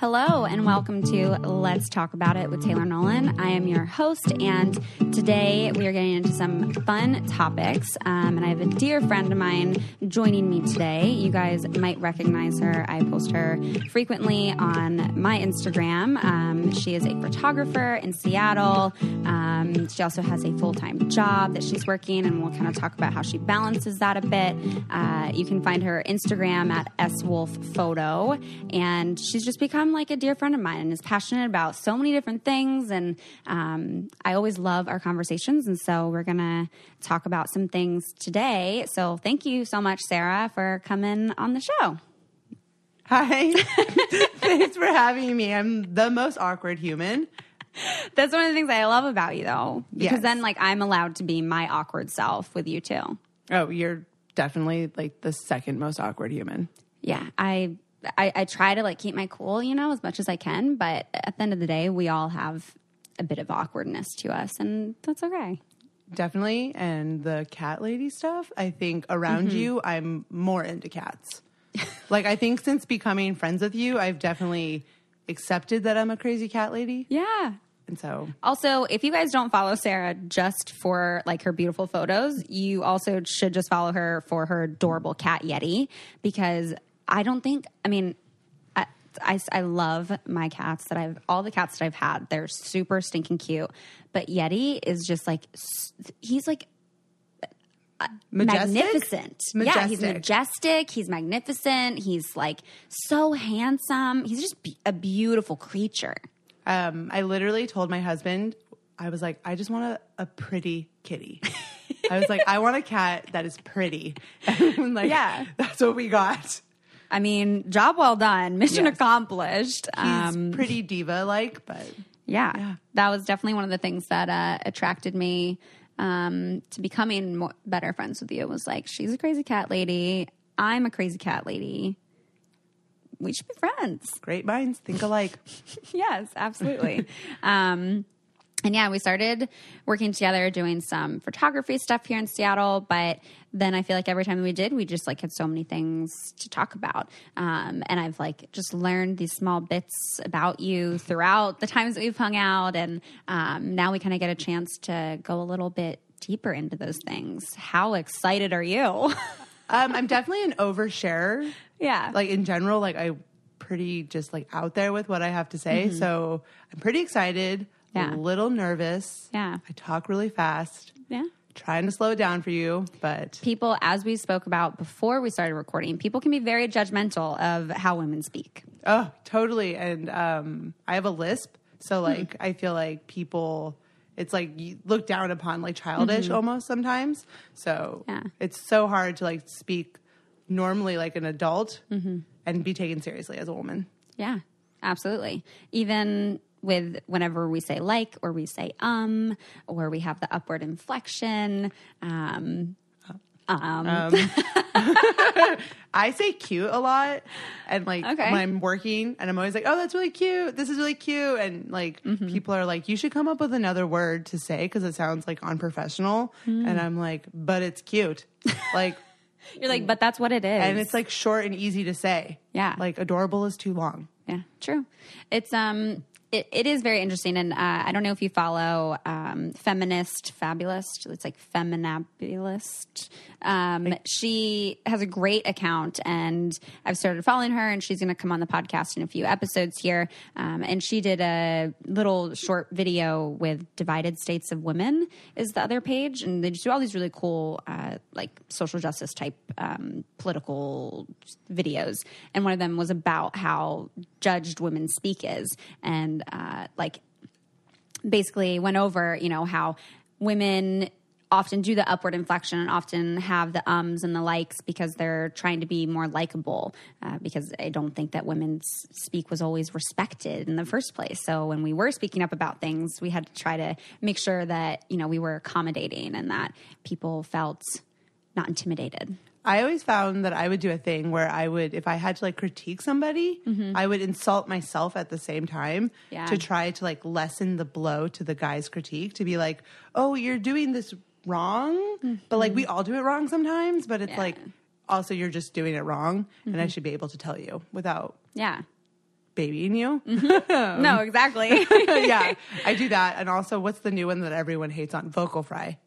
Hello, and welcome to Let's Talk About It with Taylor Nolan. I am your host, and today we are getting into some fun topics. Um, and I have a dear friend of mine joining me today. You guys might recognize her. I post her frequently on my Instagram. Um, she is a photographer in Seattle. Um, she also has a full time job that she's working, and we'll kind of talk about how she balances that a bit. Uh, you can find her Instagram at swolfphoto, and she's just become like a dear friend of mine and is passionate about so many different things. And um, I always love our conversations, and so we're gonna talk about some things today. So thank you so much, Sarah, for coming on the show. Hi. Thanks for having me. I'm the most awkward human. That's one of the things I love about you, though, because Yes. then like I'm allowed to be my awkward self with you too. Oh, you're definitely like the second most awkward human. Yeah, I, I I try to like keep my cool, you know, as much as I can, but at the end of the day, we all have a bit of awkwardness to us, and that's okay. Definitely. And the cat lady stuff, I think around Mm-hmm. you, I'm more into cats. like, I think since becoming friends with you, I've definitely accepted that I'm a crazy cat lady. Yeah. And so, Also, if you guys don't follow Sarah just for like her beautiful photos, you also should just follow her for her adorable cat Yeti because I don't think, I mean, I, I, I love my cats that I've, all the cats that I've had, they're super stinking cute. But Yeti is just like, he's like majestic. magnificent. Yeah, he's Majestic. majestic. He's magnificent. He's like so handsome. He's just be- a beautiful creature. Um, I literally told my husband, I was like, I just want a, a pretty kitty. I was like, I want a cat that is pretty. And like, Yeah. that's what we got. I mean, job well done, mission Yes. accomplished. He's Um, pretty diva like, but yeah, yeah. that was definitely one of the things that uh, attracted me um, to becoming more, better friends with you. Was like, she's a crazy cat lady. I'm a crazy cat lady. We should be friends. great minds think alike. yes, absolutely. um, and yeah, we started working together doing some photography stuff here in Seattle. But then I feel like every time we did, we just like had so many things to talk about. Um, and I've like just learned these small bits about you throughout the times that we've hung out. And um, now we kind of get a chance to go a little bit deeper into those things. How excited are you? Um, I'm definitely an oversharer. yeah. Like in general, like I pretty just like out there with what I have to say. So I'm pretty excited, Yeah. a little nervous. Yeah. I talk really fast, yeah. trying to slow it down for you, but people, as we spoke about before we started recording, people can be very judgmental of how women speak. oh, totally. And um, I have a lisp, so hmm. like I feel like people. It's like you look down upon like childish mm-hmm. almost sometimes. So Yeah. it's so hard to like speak normally like an adult mm-hmm. and be taken seriously as a woman. Yeah, absolutely. Even with whenever we say like or we say um or we have the upward inflection. Um, I say cute a lot, and like Okay. when I'm working, and I'm always like, "Oh, that's really cute. This is really cute." And like Mm-hmm. people are like, "You should come up with another word to say because it sounds like unprofessional." Mm. And I'm like, "But it's cute." like, you're like, but that's what it is. and it's like short and easy to say. Yeah. like adorable is too long. Yeah, true. It's um, it, it is very interesting, and uh, I don't know if you follow um, feminist fabulist. It's like feministabulous. Um, she has a great account, and I've started following her, and she's going to come on the podcast in a few episodes here. Um, and she did a little short video with "Divided States of Women" is the other page, and they just do all these really cool, uh, like social justice type um, political videos. And one of them was about how judged women speak is, and uh, like basically went over, you know, how women often do the upward inflection and often have the ums and the likes because they're trying to be more likable. Uh, because I don't think that women's speak was always respected in the first place. So when we were speaking up about things, we had to try to make sure that you know we were accommodating and that people felt not intimidated. I always found that I would do a thing where I would, if I had to like critique somebody, I would insult myself at the same time Mm-hmm. Yeah. to try to like lessen the blow to the guy's critique to be like, oh, you're doing this wrong. But like we all do it wrong sometimes, but it's Mm-hmm. Yeah. like also you're just doing it wrong. And I should be able to tell you without Yeah. babying you. no, exactly. yeah, I do that. And also, what's the new one that everyone hates on vocal fry?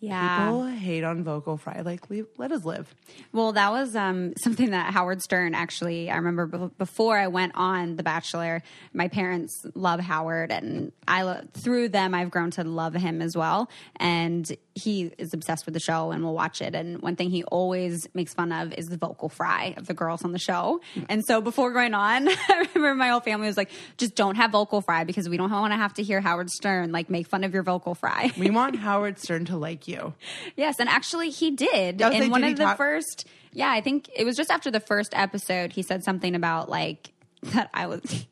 Yeah. People hate on vocal fry. Like, leave, let us live. Well, that was um, something that Howard Stern actually. I remember b- before I went on The Bachelor, my parents love Howard, and I lo- through them I've grown to love him as well. And he is obsessed with the show and will watch it. And one thing he always makes fun of is the vocal fry of the girls on the show. And so before going on, I remember my whole family was like, "Just don't have vocal fry because we don't want to have to hear Howard Stern like make fun of your vocal fry." We want Howard Stern to like you. Yes, and actually he did. In like, one did of the talk- first yeah, I think it was just after the first episode he said something about like that I was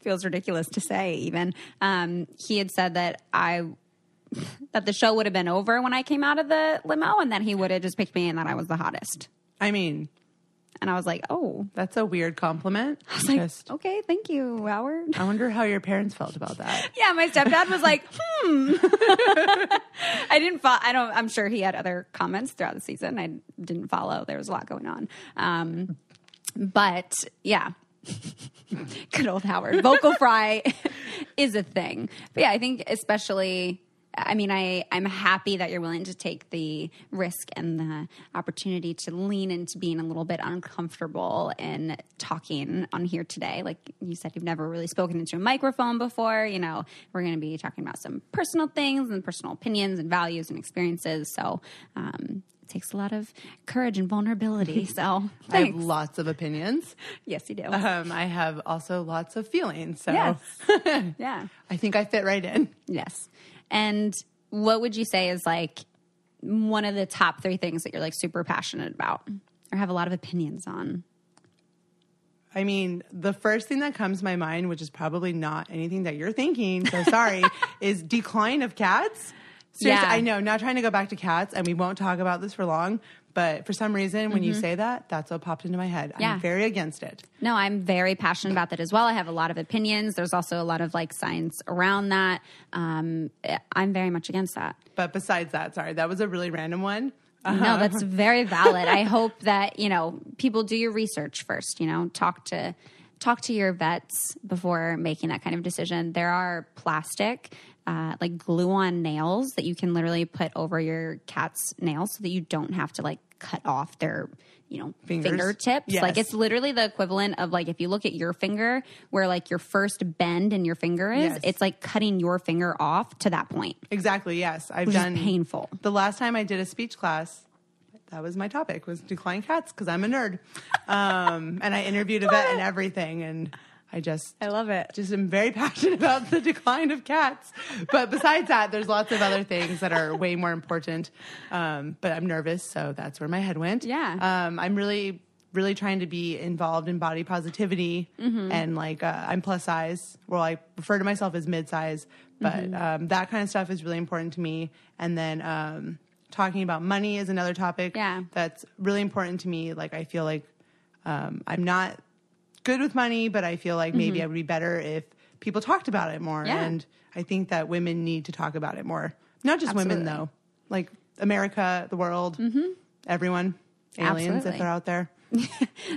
feels ridiculous to say even. Um he had said that I that the show would have been over when I came out of the limo and that he would have just picked me and that I was the hottest. I mean, And I was like, "Oh." that's a weird compliment. I was like, Just- "Okay, thank you, Howard." I wonder how your parents felt about that. Yeah, my stepdad was like, "Hmm." I didn't follow. I don't. I'm sure he had other comments throughout the season. I didn't follow. There was a lot going on. Um, but yeah, good old Howard. Vocal fry is a thing. But yeah, I think especially. I mean, I, I'm happy that you're willing to take the risk and the opportunity to lean into being a little bit uncomfortable and talking on here today. Like you said, you've never really spoken into a microphone before. You know, we're going to be talking about some personal things and personal opinions and values and experiences. So um, it takes a lot of courage and vulnerability. So I have lots of opinions. yes, you do. Um, I have also lots of feelings. So Yes. yeah. I think I fit right in. Yes. And what would you say is like one of the top three things that you're like super passionate about or have a lot of opinions on? I mean, the first thing that comes to my mind, which is probably not anything that you're thinking, so sorry, is declawing of cats. Seriously, Yeah. I know, not trying to go back to cats, and we won't talk about this for long, but for some reason, when you say that, that's what popped into my head. Mm-hmm. Yeah. I'm very against it. No, I'm very passionate about that as well. I have a lot of opinions. There's also a lot of like science around that. Um, I'm very much against that. But besides that, sorry, that was a really random one. No, that's very valid. I hope that, you know, people do your research first, you know, talk to talk to your vets before making that kind of decision. There are plastic uh, like glue on nails that you can literally put over your cat's nails so that you don't have to like cut off their you know Fingers. fingertips like it's literally the equivalent of like if you look at your finger where like your first bend in your finger is Yes. it's like cutting your finger off to that point Exactly, yes. I've done painful The last time I did a speech class, that was my topic was declawing cats because I'm a nerd, um, and I interviewed a vet and everything, and I just i love it just am very passionate about the declawing of cats. But besides that, there's lots of other things that are way more important. Um, but I'm nervous, so that's where my head went. Yeah. Um, I'm really, really trying to be involved in body positivity Mm-hmm. and like uh, I'm plus size. Well, I refer to myself as mid size, but Mm-hmm. um, that kind of stuff is really important to me. And then um, talking about money is another topic Yeah. that's really important to me. Like I feel like um, I'm not good with money, but I feel like maybe I would be better if people talked about it more. Mm-hmm. Yeah. And I think that women need to talk about it more. Not just women Absolutely. Mm-hmm. though, like America, the world, everyone, aliens Absolutely. if they're out there.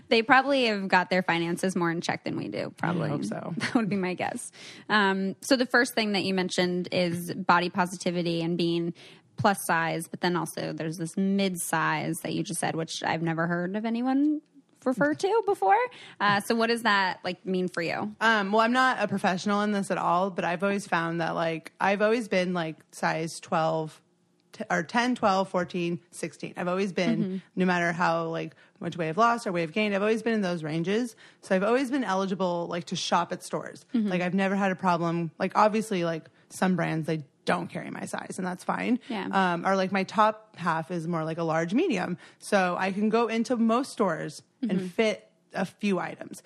They probably have got their finances more in check than we do. Probably, hope so. That would be my guess. Um, so the first thing that you mentioned is body positivity and being plus size, but then also there's this mid size that you just said, which I've never heard of anyone refer to before. Uh, so what does that like mean for you? Um, well, I'm not a professional in this at all, but I've always found that like I've always been like size 12 t- or 10, 12, 14, 16. I've always been, no matter how like much weight I've lost or weight I've gained, I've always been in those ranges. So I've always been eligible like to shop at stores. Like I've never had a problem. Like obviously like some brands, they don't carry my size and that's fine. Yeah. Um, or like my top half is more like a large medium. So I can go into most stores and fit a few items.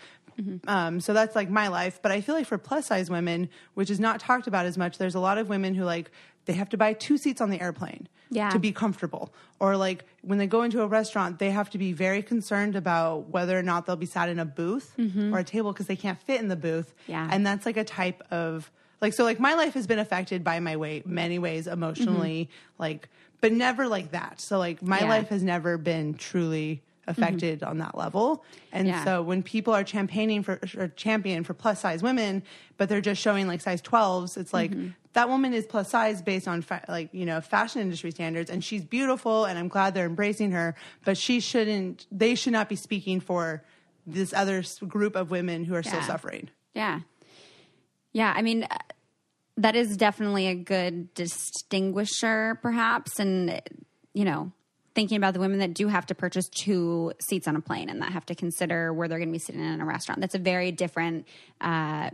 Um, so that's like my life. But I feel like for plus size women, which is not talked about as much, there's a lot of women who like they have to buy two seats on the airplane Yeah. to be comfortable. Or like when they go into a restaurant, they have to be very concerned about whether or not they'll be sat in a booth or a table because they can't fit in the booth. Yeah. And that's like a type of like so like my life has been affected by my weight many ways emotionally mm-hmm. like but never like that so like my Yeah. life has never been truly mm-hmm. affected on that level. And Yeah. so when people are championing for or champion for plus size women, but they're just showing like size 12s, it's like mm-hmm. that woman is plus size based on fa- like, you know, fashion industry standards and she's beautiful and I'm glad they're embracing her, but she shouldn't they should not be speaking for this other group of women who are still suffering. Yeah. Yeah. I mean, that is definitely a good distinguisher, perhaps. And, you know, thinking about the women that do have to purchase two seats on a plane and that have to consider where they're going to be sitting in a restaurant. That's a very different uh,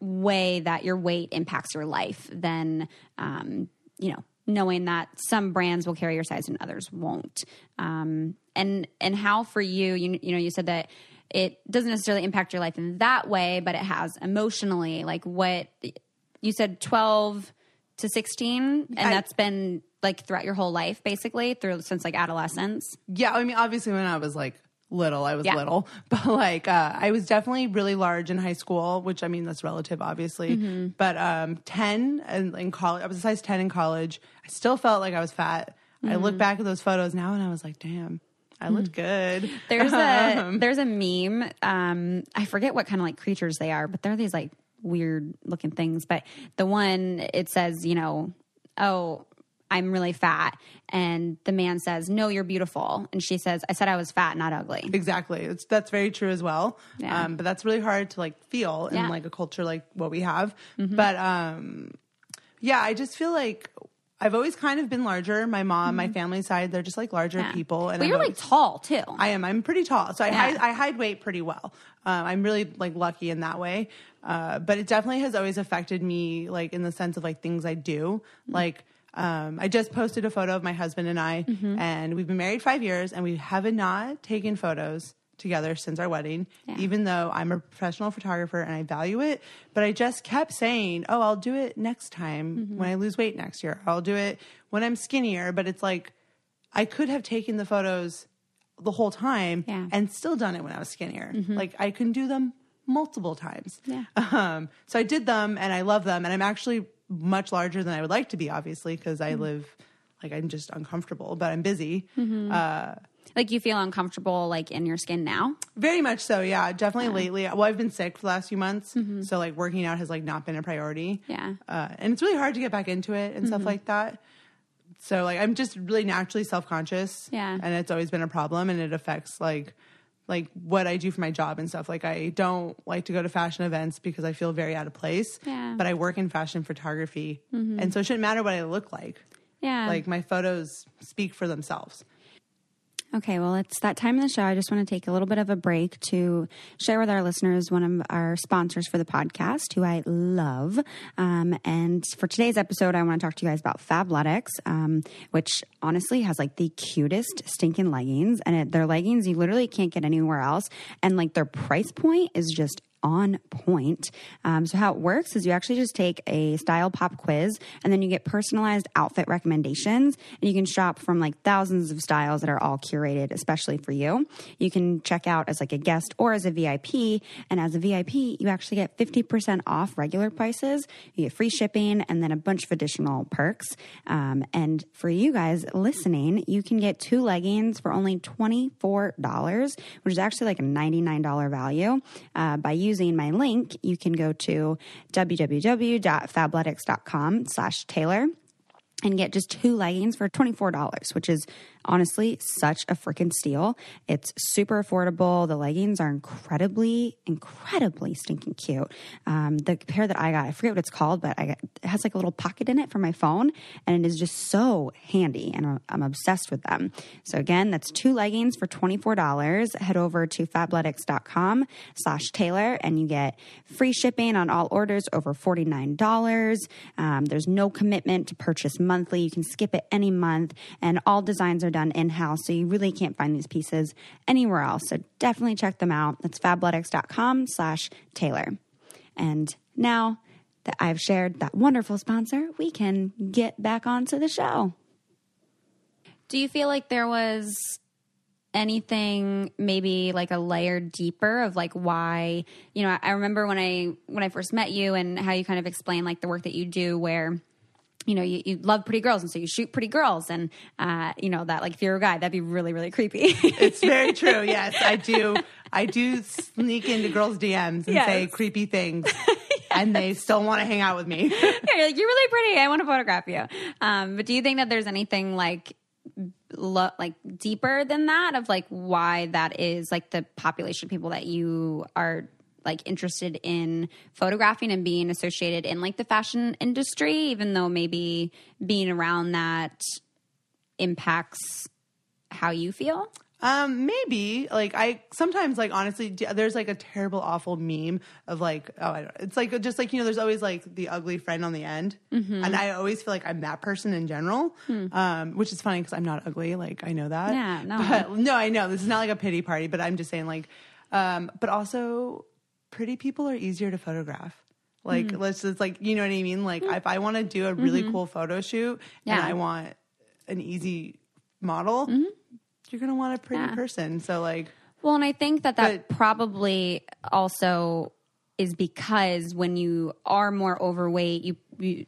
way that your weight impacts your life than, um, you know, knowing that some brands will carry your size and others won't. Um, and and how for you, you you know, you said that it doesn't necessarily impact your life in that way, but it has emotionally. Like what you said, twelve to sixteen, and I- that's been like throughout your whole life, basically through since like adolescence. Yeah, I mean, obviously, when I was like little, I was Yeah. little, but like uh, I was definitely really large in high school, which I mean, that's relative, obviously. Mm-hmm. But um, 10 and in college, I was a size 10 in college. I still felt like I was fat. I Mm-hmm. look back at those photos now and I was like, damn, I looked good. There's a Um, there's a meme. Um, I forget what kind of like creatures they are, but they're these like weird looking things. But the one it says, you know, oh, I'm really fat, and the man says, no, you're beautiful, and she says, I said I was fat, not ugly. Exactly. It's, that's very true as well. Yeah. Um, but that's really hard to like feel in Yeah. like a culture like what we have. But um, yeah, I just feel like I've always kind of been larger. My mom, my family side, they're just like larger Yeah. people. And but I've you're like tall too. I am. I'm pretty tall, so I Yeah. hide, I hide weight pretty well. Um, I'm really like lucky in that way. Uh, but it definitely has always affected me, like in the sense of like things I do. Like um, I just posted a photo of my husband and I, Mm-hmm. and we've been married five years, and we have not taken photos together since our wedding. Yeah. Even though I'm a professional photographer and I value it, but I just kept saying, "Oh, I'll do it next time Mm-hmm. when I lose weight next year. I'll do it when I'm skinnier." But it's like I could have taken the photos the whole time Yeah. and still done it when I was skinnier. Like I can do them multiple times. Yeah. Um, so I did them and I love them. And I'm actually much larger than I would like to be, obviously, because I live like I'm just uncomfortable, but I'm busy. Uh, like you feel uncomfortable like in your skin now. very much so. Yeah, definitely lately. Well, I've been sick for the last few months. Mm-hmm. So like working out has like not been a priority. Yeah. Uh, and it's really hard to get back into it and stuff mm-hmm. like that. So like I'm just really naturally self conscious. Yeah. And it's always been a problem and it affects like like what I do for my job and stuff. Like I don't like to go to fashion events because I feel very out of place. Yeah. But I work in fashion photography. Mm-hmm. And so it shouldn't matter what I look like. Yeah. Like my photos speak for themselves. Okay, well, it's that time in the show. I just want to take a little bit of a break to share with our listeners one of our sponsors for the podcast, who I love. Um, and for today's episode, I want to talk to you guys about Fabletics, um, which honestly has like the cutest stinking leggings. And it, their leggings you literally can't get anywhere else. And like their price point is just on point. Um, so, how it works is you actually just take a style pop quiz and then you get personalized outfit recommendations. And you can shop from like thousands of styles that are all curated, especially for you. You can check out as like a guest or as a VIP. And as a VIP, you actually get 50% off regular prices. You get free shipping and then a bunch of additional perks. Um, and for you guys listening, you can get two leggings for only $24, which is actually like a $99 value uh, by using my link, you can go to www.fabletics.com slash Taylor and get just two leggings for $24, which is honestly such a freaking steal. It's super affordable. The leggings are incredibly, incredibly stinking cute. Um, the pair that I got, I forget what it's called, but I got, it has like a little pocket in it for my phone, and it is just so handy, and I'm- obsessed with them. So again, that's two leggings for $24. Head over to fabletics.com slash Taylor, and you get free shipping on all orders over $49. Um, there's no commitment to purchase monthly. You can skip it any month, and all designs are done in house, so you really can't find these pieces anywhere else. So definitely check them out. That's fabletics.com slash Taylor. And now that I've shared that wonderful sponsor, we can get back onto the show. Do you feel like there was anything maybe like a layer deeper of like why you know i remember when i when i first met you and how you kind of explained like the work that you do where you know, you, you love pretty girls, and so you shoot pretty girls, and uh, you know that like if you're a guy, that'd be really really creepy. It's very true. Yes, I do. I do sneak into girls' DMs and Yes. say creepy things, and they still want to hang out with me. Yeah, you're like, you're really pretty. I want to photograph you. Um, but do you think that there's anything like lo- like deeper than that of like why that is like the population of people that you are like interested in photographing and being associated in like the fashion industry, even though maybe being around that impacts how you feel? Um, maybe like I sometimes like honestly, there's like a terrible, awful meme of like oh, I don't, it's like just like you know, there's always like the ugly friend on the end, Mm-hmm. and I always feel like I'm that person in general, um, which is funny because I'm not ugly. Like I know that. Hmm. Yeah, no. but, no, I know this is not like a pity party, but I'm just saying like, um, but also pretty people are easier to photograph. Like Hmm. let's just like you know what I mean. Like if I want to do a really cool photo shoot and Mm-hmm. I want an easy model, you're gonna want a pretty Mm-hmm. Yeah. person. So like, Well, and I think that that But- probably also is because when you are more overweight, you, you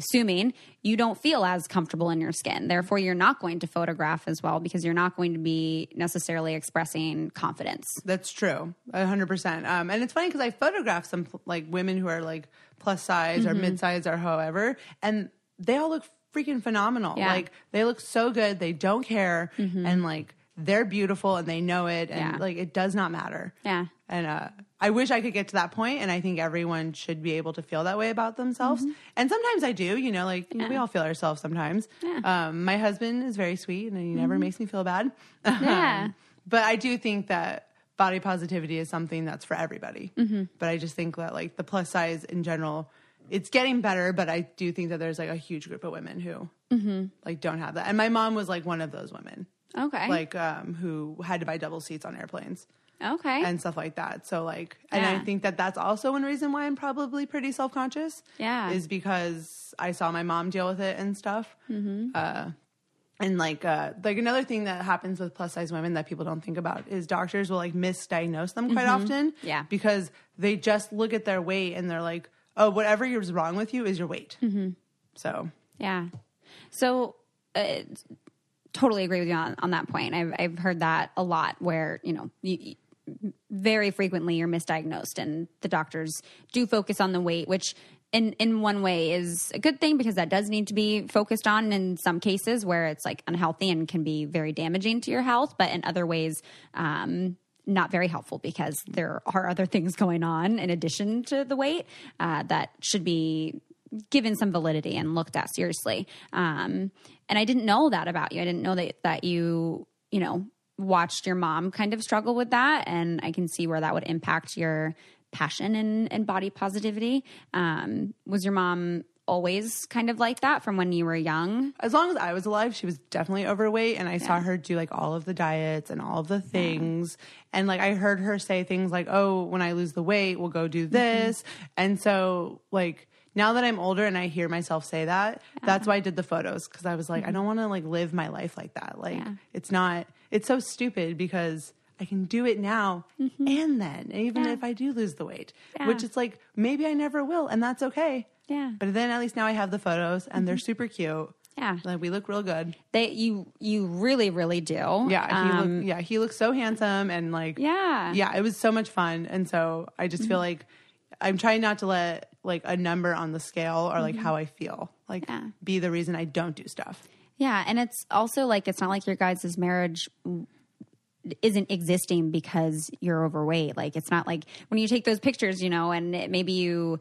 assuming you don't feel as comfortable in your skin. Therefore, you're not going to photograph as well because you're not going to be necessarily expressing confidence. that's true, a hundred percent. Um, and it's funny because I photograph some like women who are like plus size Mm-hmm. or mid size or however, and they all look freaking phenomenal. Yeah. Mm-hmm. Like they look so good. They don't care, and like they're beautiful and they know it, and Yeah. like it does not matter. Yeah. And uh, I wish I could get to that point, and I think everyone should be able to feel that way about themselves. And sometimes I do, you know, like know, we all feel ourselves sometimes. Yeah. Um, my husband is very sweet, and he never makes me feel bad. Yeah. Um, but I do think that body positivity is something that's for everybody. Hmm. But I just think that like the plus size in general, it's getting better. But I do think that there's like a huge group of women who like don't have that. And my mom was like one of those women, Okay. like um, who had to buy double seats on airplanes okay. and stuff like that. So like, and Yeah. I think that that's also one reason why I'm probably pretty self conscious. Yeah. is because I saw my mom deal with it and stuff. Mm-hmm. Uh, and like, uh, like another thing that happens with plus size women that people don't think about is doctors will like misdiagnose them quite often. Mm-hmm. Yeah. because they just look at their weight and they're like, oh, whatever is wrong with you is your weight. Mm-hmm. So Yeah. So, uh, totally agree with you on, on that point. I've, I've heard that a lot where, you know, you, very frequently you're misdiagnosed and the doctors do focus on the weight, which in, in one way is a good thing because that does need to be focused on in some cases where it's like unhealthy and can be very damaging to your health. But in other ways, um, not very helpful because there are other things going on in addition to the weight uh, that should be given some validity and looked at seriously. Um, and I didn't know that about you. I didn't know that that you you know watched your mom kind of struggle with that, and I can see where that would impact your passion and, and body positivity. Um, was your mom always kind of like that from when you were young? as long as I was alive, she was definitely overweight, and I saw her do like all of the diets and all of the things. And like I heard her say things like, "Oh, when I lose the weight, we'll go do this." And so like now that I'm older and I hear myself say that, that's uh-huh. why I did the photos because I was like, I mm-hmm. don't want to like live my life like that. Like Yeah. it's not. It's so stupid because. I can do it now mm-hmm. and then, even Yeah. if I do lose the weight, Yeah. which it's like maybe I never will, and that's okay. Yeah. But then at least now I have the photos and they're mm-hmm. super cute. Yeah, Like we look real good. they you you really really do. Yeah, he Um, look, yeah, he looks so handsome and like yeah, yeah, it was so much fun. And so I just feel like I'm trying not to let like a number on the scale or like how mm-hmm. I feel like Yeah. be the reason I don't do stuff. Yeah, and it's also like it's not like your guys' marriage isn't existing because you're overweight. Like it's not like when you take those pictures, you know, and it, maybe you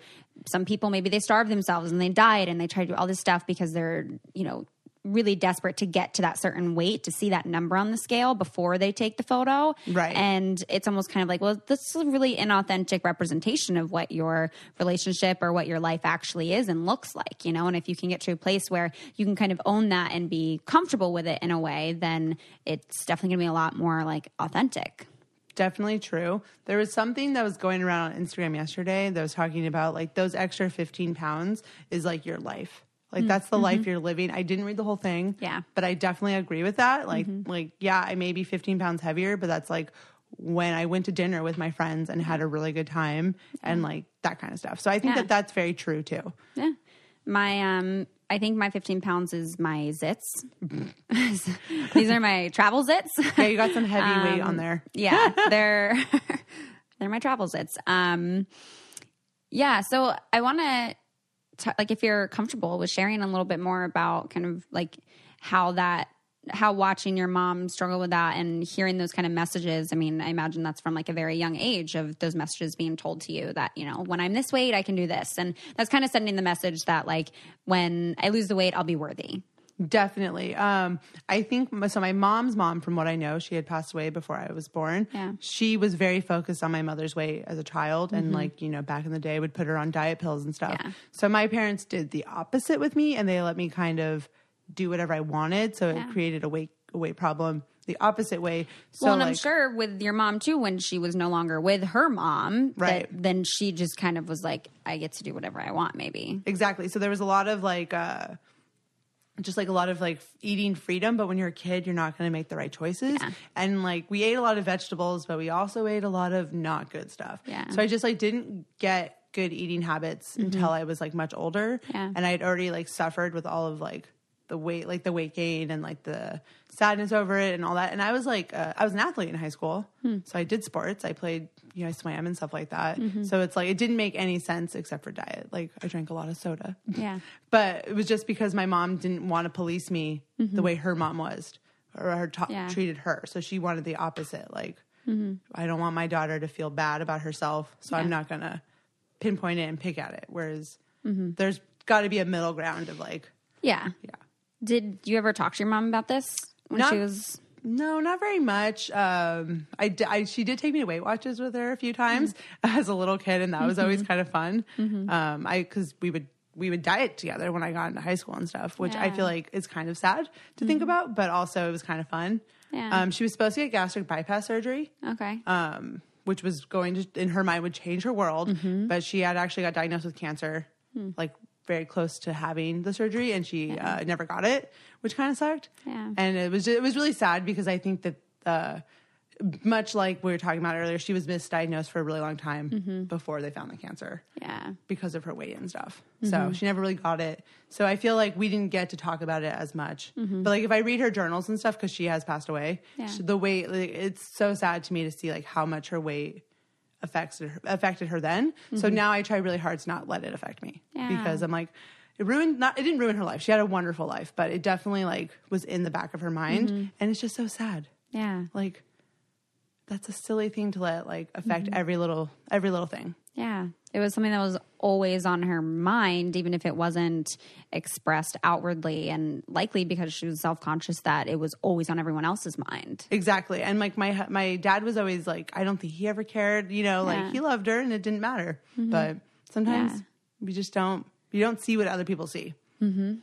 some people maybe they starve themselves and they diet and they try to do all this stuff because they're, you know, really desperate to get to that certain weight to see that number on the scale before they take the photo. Right. And it's almost kind of like, well, this is a really inauthentic representation of what your relationship or what your life actually is and looks like, you know? And if you can get to a place where you can kind of own that and be comfortable with it in a way, then it's definitely gonna be a lot more like authentic. Definitely true. There was something that was going around on Instagram yesterday that was talking about like those extra 15 pounds is like your life. Like that's the life you're living. I didn't read the whole thing. Yeah. But I definitely agree with that. Like like yeah, I may be 15 pounds heavier, but that's like when I went to dinner with my friends and had a really good time and like that kind of stuff. So I think Yeah. that that's very true too. Yeah. my um I think my 15 pounds is my zits. These are my travel zits. Yeah, you got some heavy Um, weight on there. yeah, they're they're my travel zits. Um, yeah, so I want to like if you're comfortable with sharing a little bit more about kind of like how that how watching your mom struggle with that and hearing those kind of messages. I mean, I imagine that's from like a very young age of those messages being told to you that, you know, when I'm this weight, I can do this. And that's kind of sending the message that like when I lose the weight, I'll be worthy. Definitely. Um, I think so. My mom's mom, from what I know, she had passed away before I was born. Yeah. She was very focused on my mother's weight as a child, and like you know, back in the day, would put her on diet pills and stuff. Yeah. So my parents did the opposite with me, and they let me kind of do whatever I wanted. So Yeah. it created a weight a weight problem the opposite way. So well, and I'm sure with your mom too, when she was no longer with her mom, that Right. then she just kind of was like, I get to do whatever I want, maybe. Exactly. So there was a lot of like, uh, just like a lot of like eating freedom, but when you're a kid, you're not going to make the right choices. Yeah. And like we ate a lot of vegetables, but we also ate a lot of not good stuff. Yeah. So I just like didn't get good eating habits until I was like much older. Mm-hmm. Yeah. And I'd already like suffered with all of like the weight, like the weight gain and like the sadness over it and all that. And I was like, uh, I was an athlete in high school. Hmm. So I did sports. I played, you know, I swam and stuff like that. Mm-hmm. So it's like, it didn't make any sense except for diet. Like I drank a lot of soda. Yeah. But it was just because my mom didn't want to police me the way her mom was or her ta- Mm-hmm. Yeah. treated her. So she wanted the opposite. Like, I don't want my daughter to feel bad about herself. So I'm Mm-hmm. Not going to pinpoint it and pick at it. Whereas Mm-hmm. there's got to be a middle ground of like, Yeah. yeah. Did you ever talk to your mom about this when Not- she was? No, not very much. Um, I, I she did take me to Weight Watchers with her a few times Mm-hmm. as a little kid, and that was always kind of fun. Um, I because we would we would diet together when I got into high school and stuff, which I feel like is kind of sad to think about, but also it was kind of fun. Yeah. Um, she was supposed to get gastric bypass surgery, Okay. um, which was going to in her mind would change her world, Mm-hmm. but she had actually got diagnosed with cancer, Hmm. like very close to having the surgery, and she uh, never got it, which kind of sucked Yeah. and it was it was really sad because I think that uh, much like we were talking about earlier, she was misdiagnosed for a really long time Mm-hmm. before they found the cancer yeah. because of her weight and stuff. Mm-hmm. So she never really got it. So I feel like we didn't get to talk about it as much. Mm-hmm. But like if I read her journals and stuff because she has passed away, Yeah. she- the weight like, it's so sad to me to see like how much her weight affected her, affected her then. So now I try really hard to not let it affect me Mm-hmm. Yeah. because I'm like it ruined not it didn't ruin her life. She had a wonderful life, but it definitely like was in the back of her mind Mm-hmm. and it's just so sad. Yeah. Like that's a silly thing to let like affect Mm-hmm. every little every little thing. Yeah. It was something that was always on her mind, even if it wasn't expressed outwardly, and likely because she was self conscious that it was always on everyone else's mind. Exactly. And like my my dad was always like, I don't think he ever cared. You know, Yeah. Mm-hmm. like he loved her and it didn't matter. But sometimes Yeah. we just don't you don't see what other people see. Mm-hmm.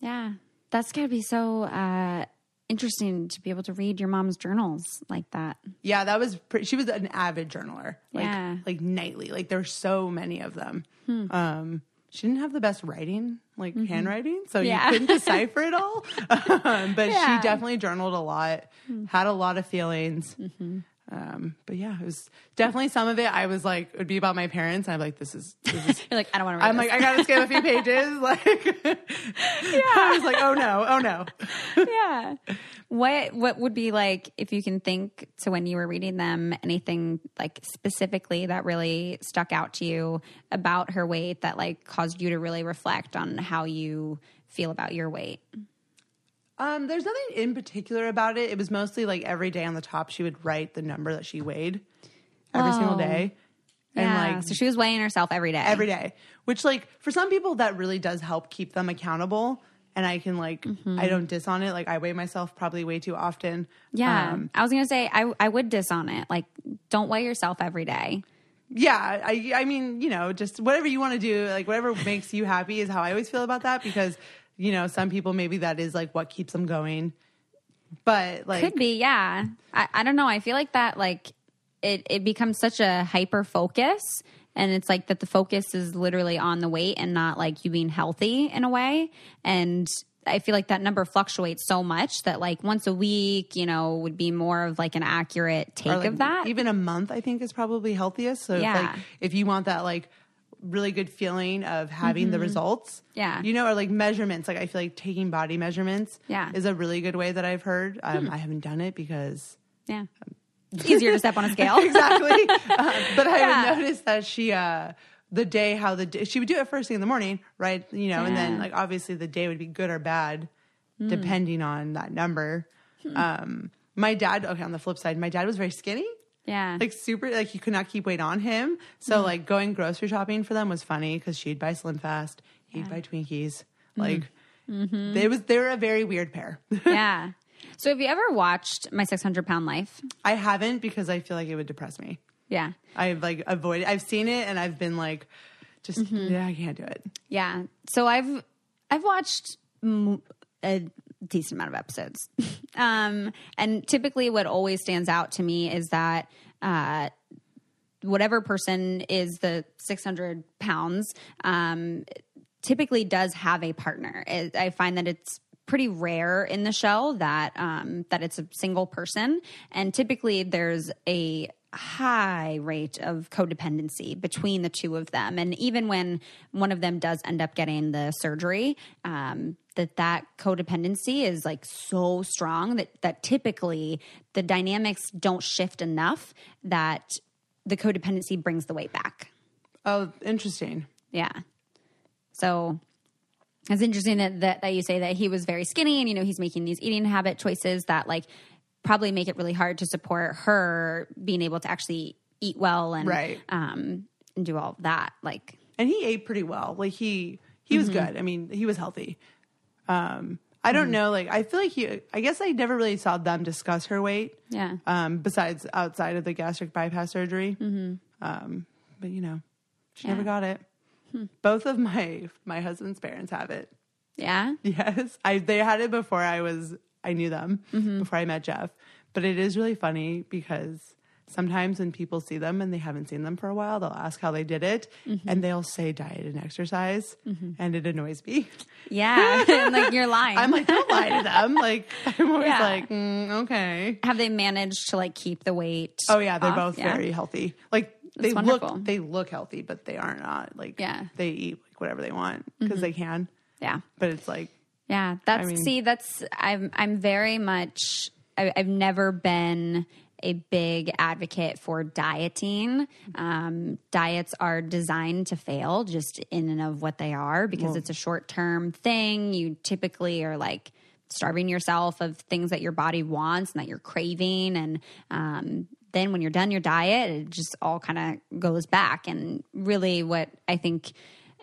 Yeah. That's got to be so uh, interesting to be able to read your mom's journals like that. Yeah, that was pretty, she was an avid journaler. Like Yeah. Hmm. like nightly. Like there were so many of them. Um she didn't have the best writing, like handwriting, so Mm-hmm. Yeah. you couldn't decipher it all. um, but Yeah. Hmm. she definitely journaled a lot, had a lot of feelings. Um, but yeah, it was definitely some of it. I was like, it would be about my parents. I'm like, this is, this is You're like, I don't want to read I'm this. like, I gotta skip a few pages. Like, yeah. I was like, oh no, oh no. yeah. What what would be like if you can think to when you were reading them anything like specifically that really stuck out to you about her weight that like caused you to really reflect on how you feel about your weight? Um, there's nothing in particular about it. It was mostly like every day on the top, she would write the number that she weighed every single Oh. day, Yeah. and like so she was weighing herself every day. every day. Which like for some people that really does help keep them accountable. And I can like Mm-hmm. I don't diss on it. Like I weigh myself probably way too often. Yeah. Um, I was gonna say I I would diss on it. Like don't weigh yourself every day. yeah i i mean you know just whatever you want to do like whatever makes you happy is how i always feel about that because you know some people maybe that is like what keeps them going but like Could be, yeah. I, I don't know. I feel like that like it it becomes such a hyper focus and it's like that the focus is literally on the weight and not like you being healthy in a way. And I feel like that number fluctuates so much that like once a week, you know, would be more of like an accurate take like, of that. even a month i think is probably healthiest so if, Yeah. like if you want that like really good feeling of having the results. Mm-hmm. Yeah. You know, or like measurements. Like I feel like taking body measurements Yeah. Hmm. is a really good way that I've heard. Um, I haven't done it because Yeah. It's easier to step on a scale. exactly. uh, but I Yeah. would notice that she, uh, the day, how the day, she would do it first thing in the morning, right? You know, and then Hmm. like obviously the day would be good or bad depending on that number. Um, my dad, okay, on the flip side, my dad was very skinny, Yeah. like super, like you could not keep weight on him. So like going grocery shopping for them was funny because she'd buy Slim Fast, he'd buy Twinkies. Like they was, they were a very weird pair. yeah. So have you ever watched My 600 Pound Life? I haven't because I feel like it would depress me. Yeah. I've like avoided. I've seen it and I've been like, just Mm-hmm. yeah, I can't do it. Yeah. So I've I've watched mm, a decent amount of episodes, um, and typically what always stands out to me is that. Uh, Whatever person is the 600 pounds um, typically does have a partner. I find that it's pretty rare in the show that um, that it's a single person, and typically there's a high rate of codependency between the two of them. And even when one of them does end up getting the surgery, um, that that codependency is like so strong that that typically the dynamics don't shift enough that the codependency brings the weight back. Oh, interesting. Yeah. So it's interesting that, that that you say that he was very skinny and you know he's making these eating habit choices that like probably make it really hard to support her being able to actually eat well and Right. um and do all of that. Like And he ate pretty well. Like he he was Mm-hmm. good. I mean, he was healthy. Um, I don't know. Like I feel like he. I guess I never really saw them discuss her weight. yeah. Um, besides outside of the gastric bypass surgery. Mm-hmm. Um, but you know, she never got it. Both of my my husband's parents have it. Yeah. Yes, I they had it before I was I knew them Mm-hmm. before I met Jeff. But it is really funny because sometimes when people see them and they haven't seen them for a while, they'll ask how they did it, Mm-hmm. and they'll say diet and exercise, and it annoys me. Yeah. and like you're lying. I'm like, don't lie to them. Like I'm always Yeah. like, mm, okay. have they managed to like keep the weight? Oh yeah, they're off? both Yeah. very healthy. Like they wonderful. look they look healthy, but they are not. Like Yeah. Mm-hmm. they eat like whatever they want because they can. Yeah. But it's like Yeah, that's mean- see, that's I'm I'm very much I, I've never been a big advocate for dieting. Um, diets are designed to fail just in and of what they are because it's a short term thing. You typically are like starving yourself of things that your body wants and that you're craving and um, then when you're done your diet it just all kind of goes back and really what i think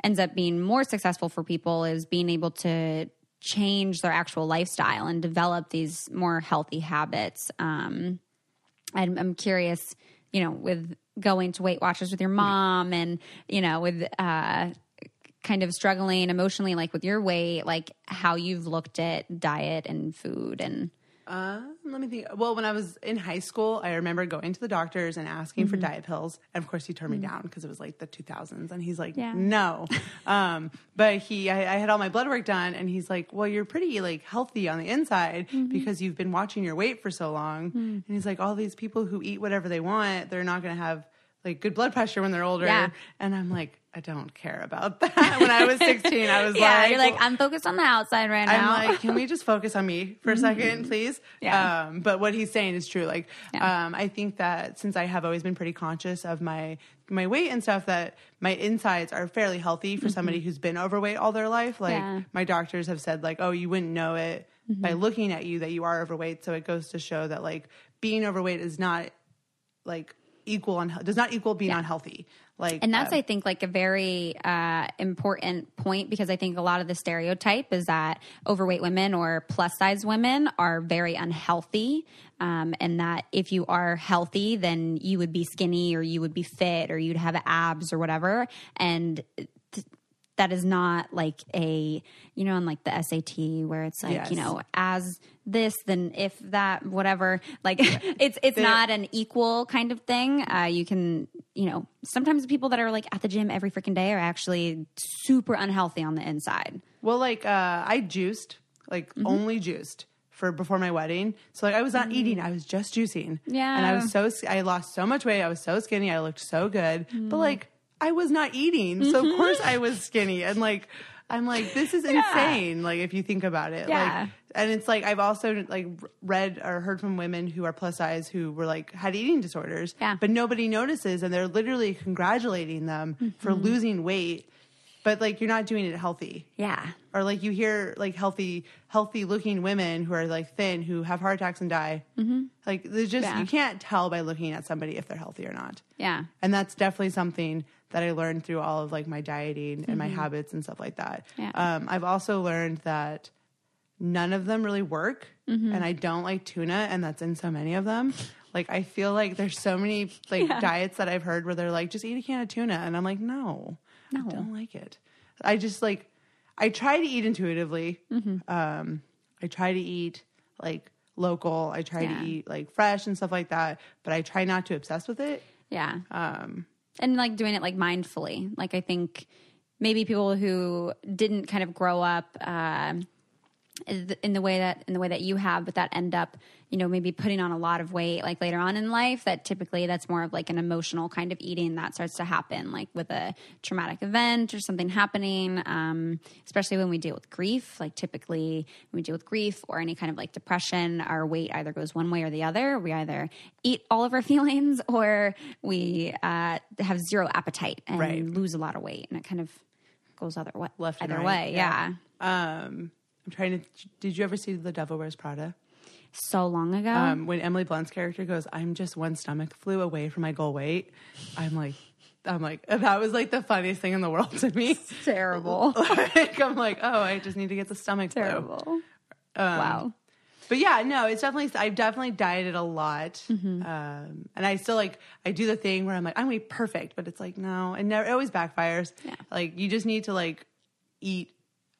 ends up being more successful for people is being able to change their actual lifestyle and develop these more healthy habits. Um, I'm, I'm curious, you know, with going to Weight Watchers with your mom and, you know, with uh, kind of struggling emotionally, like with your weight, like how you've looked at diet and food and. Uh, let me think. Well, when I was in high school, I remember going to the doctors and asking for diet pills. And of course, he turned me down because it was like the 2000s. And he's like, Yeah. no. um, but he, I, I had all my blood work done. And he's like, well, you're pretty like healthy on the inside because you've been watching your weight for so long. And he's like, all these people who eat whatever they want, they're not going to have like good blood pressure when they're older. Yeah. And I'm like, I don't care about that. when I was 16, I was Yeah, like, you're like, I'm focused on the outside right now. I'm like, can we just focus on me for a second, please? Mm-hmm. Yeah. Um, but what he's saying is true. Like, Yeah. um, I think that since I have always been pretty conscious of my my weight and stuff, that my insides are fairly healthy for somebody who's been overweight all their life. Like, Mm-hmm. Yeah. my doctors have said, like, oh, you wouldn't know it Mm-hmm. by looking at you that you are overweight. So it goes to show that like being overweight is not like equal on does not equal being Yeah. unhealthy. Like, And that's, I think, like a very uh, important point because I think a lot of the stereotype is that overweight women or plus size women are very unhealthy. Um, and that if you are healthy, then you would be skinny or you would be fit or you'd have abs or whatever. And that is not like a, you know, on like the SAT where it's like, Yes. you know, as this, then if that, whatever. Like it's it's not an equal kind of thing. Uh, you can, you know, sometimes the people that are like at the gym every freaking day are actually super unhealthy on the inside. Well, like uh, I juiced, like Mm-hmm. only juiced for before my wedding. So like I was not eating; I was just juicing. Mm. Yeah. and I was so I lost so much weight. I was so skinny. I looked so good, Mm. but like I was not eating. So Mm-hmm. of course I was skinny. And like, I'm like, this is insane. Like if you think about it. Yeah. Like, and it's like, I've also like read or heard from women who are plus size who were like, had eating disorders. Yeah. But nobody notices and they're literally congratulating them for Mm-hmm. losing weight. But like, you're not doing it healthy Yeah. or like you hear like healthy healthy looking women who are like thin who have heart attacks and die mm-hmm. like there's just Yeah. you can't tell by looking at somebody if they're healthy or not Yeah. and that's definitely something that i learned through all of like my dieting and my habits and stuff like that Yeah. um, i've also learned that none of them really work and i don't like tuna and that's in so many of them like i feel like there's so many like Yeah. diets that i've heard where they're like just eat a can of tuna and i'm like no No. I don't like it. I just like I try to eat intuitively. Mm-hmm. Um, I try to eat like local. I try Yeah. to eat like fresh and stuff like that. But I try not to obsess with it. Yeah. Um, and like doing it like mindfully. Like I think maybe people who didn't kind of grow up uh, in the way that in the way that you have, but that end up, you know, maybe putting on a lot of weight like later on in life. That typically that's more of like an emotional kind of eating that starts to happen, like with a traumatic event or something happening. Um, especially when we deal with grief. Like typically when we deal with grief or any kind of like depression, our weight either goes one way or the other. We either eat all of our feelings or we uh, have zero appetite and Right. lose a lot of weight, and it kind of goes other way. Left either right, way, yeah. yeah. um, I'm trying to. Did you ever see The Devil Wears Prada? So long ago. Um, when Emily Blunt's character goes, "I'm just one stomach flu away from my goal weight," I'm like, I'm like, that was like the funniest thing in the world to me. terrible. like, I'm like, oh, I just need to get the stomach flu. terrible. Um, wow. But yeah, no, it's definitely I've definitely dieted a lot, Mm-hmm. um, and I still like I do the thing where I'm like I'm gonna be perfect, but it's like no, it never it always backfires. Yeah. Like you just need to like eat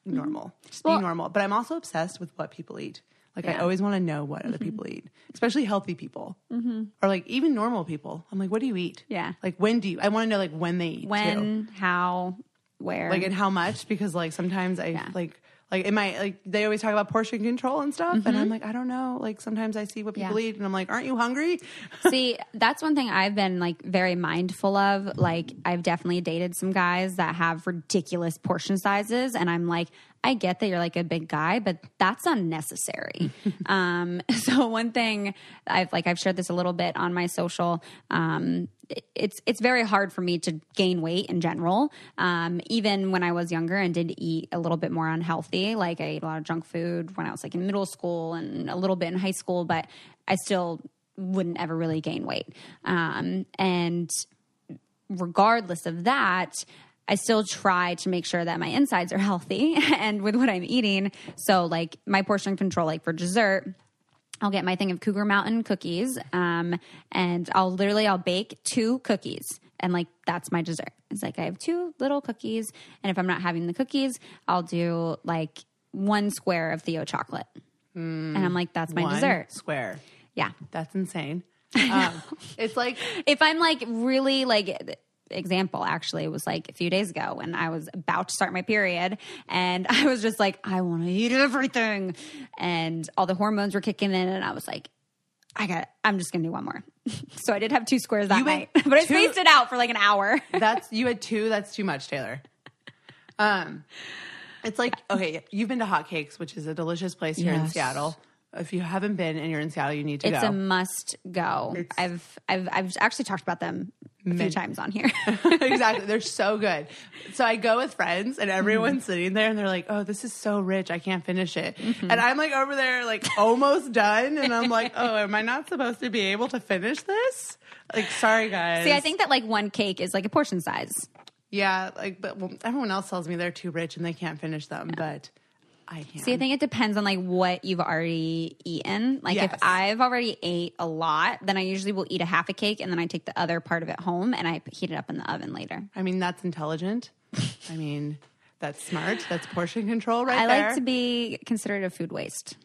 normal, just Well- be normal. But I'm also obsessed with what people eat. Like I always want to know what other people eat, especially healthy people, mm-hmm. or like even normal people. I'm like, what do you eat? Yeah. Like when do you? I want to know like when they eat. too When, how, where? like and how much because like sometimes I Yeah. like like in my like they always talk about portion control and stuff and I'm like I don't know like sometimes I see what people Mm-hmm. Yeah. eat and I'm like aren't you hungry See, that's one thing I've been like very mindful of. Like, I've definitely dated some guys that have ridiculous portion sizes, and I'm like, I get that you're like a big guy, but that's unnecessary. um, so one thing I've like I've shared this a little bit on my social. Um, it's it's very hard for me to gain weight in general. Um, even when I was younger and did eat a little bit more unhealthy, like I ate a lot of junk food when I was like in middle school and a little bit in high school, but I still wouldn't ever really gain weight. Um, and regardless of that, I still try to make sure that my insides are healthy and with what I'm eating. So, like my portion control, like for dessert, I'll get my thing of Cougar Mountain cookies, um, and I'll literally I'll bake two cookies, and like that's my dessert. It's like I have two little cookies, and if I'm not having the cookies, I'll do like one square of Theo chocolate, and I'm like that's my One dessert. square Yeah, that's insane um, it's like if I'm like really like example actually was like a few days ago when I was about to start my period and I was just like I want to eat everything and all the hormones were kicking in and I was like I got I'm just going to do one more. so I did have two squares that night. But I two- spaced it out for like an hour. that's you had two that's too much Taylor um it's like okay you've been to Hot Cakes which is a delicious place here in Seattle if you haven't been and you're in Seattle you need to go. It's go a must go. It's- I've I've I've actually talked about them a few times on here. exactly. They're so good. So I go with friends and everyone's Mm-hmm. sitting there and they're like, oh, this is so rich. I can't finish it. And I'm like over there, like almost done. And I'm like, oh, am I not supposed to be able to finish this? Like, sorry, guys. See, I think that like one cake is like a portion size. Yeah. Like, but well, everyone else tells me they're too rich and they can't finish them. But I can. See, I think it depends on like what you've already eaten. Like Yes. if I've already ate a lot, then I usually will eat a half a cake and then I take the other part of it home and I heat it up in the oven later. I mean, that's intelligent. I mean, that's smart. That's portion control right I there. like to be considered a food waste.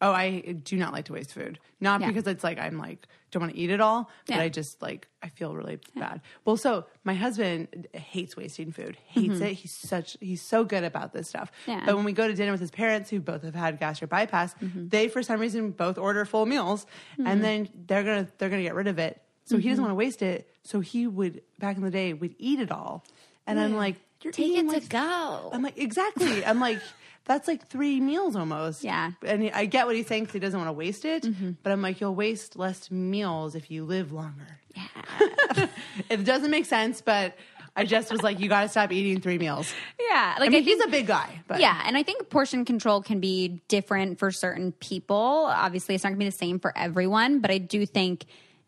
Oh, I do not like to waste food. Not Yeah. because it's like I'm like don't want to eat it all, but Yeah. I just like I feel really bad. Well, so my husband hates wasting food. Hates it. He's such he's so good about this stuff. Mm-hmm. Yeah. But when we go to dinner with his parents who both have had gastric bypass, Mm-hmm. they for some reason both order full meals and then they're going to they're going to get rid of it. So he Mm-hmm. doesn't want to waste it. So he would back in the day would eat it all. And I'm like, Take it to go. I'm like, exactly. I'm like, that's like three meals almost. Yeah. And I get what he's saying because he doesn't want to waste it. Mm-hmm. But I'm like, you'll waste less meals if you live longer. Yeah. It doesn't make sense, but I just was like, you got to stop eating three meals. yeah. Like I mean, think- he's a big guy, but Yeah, and I think portion control can be different for certain people. Obviously, it's not going to be the same for everyone, but I do think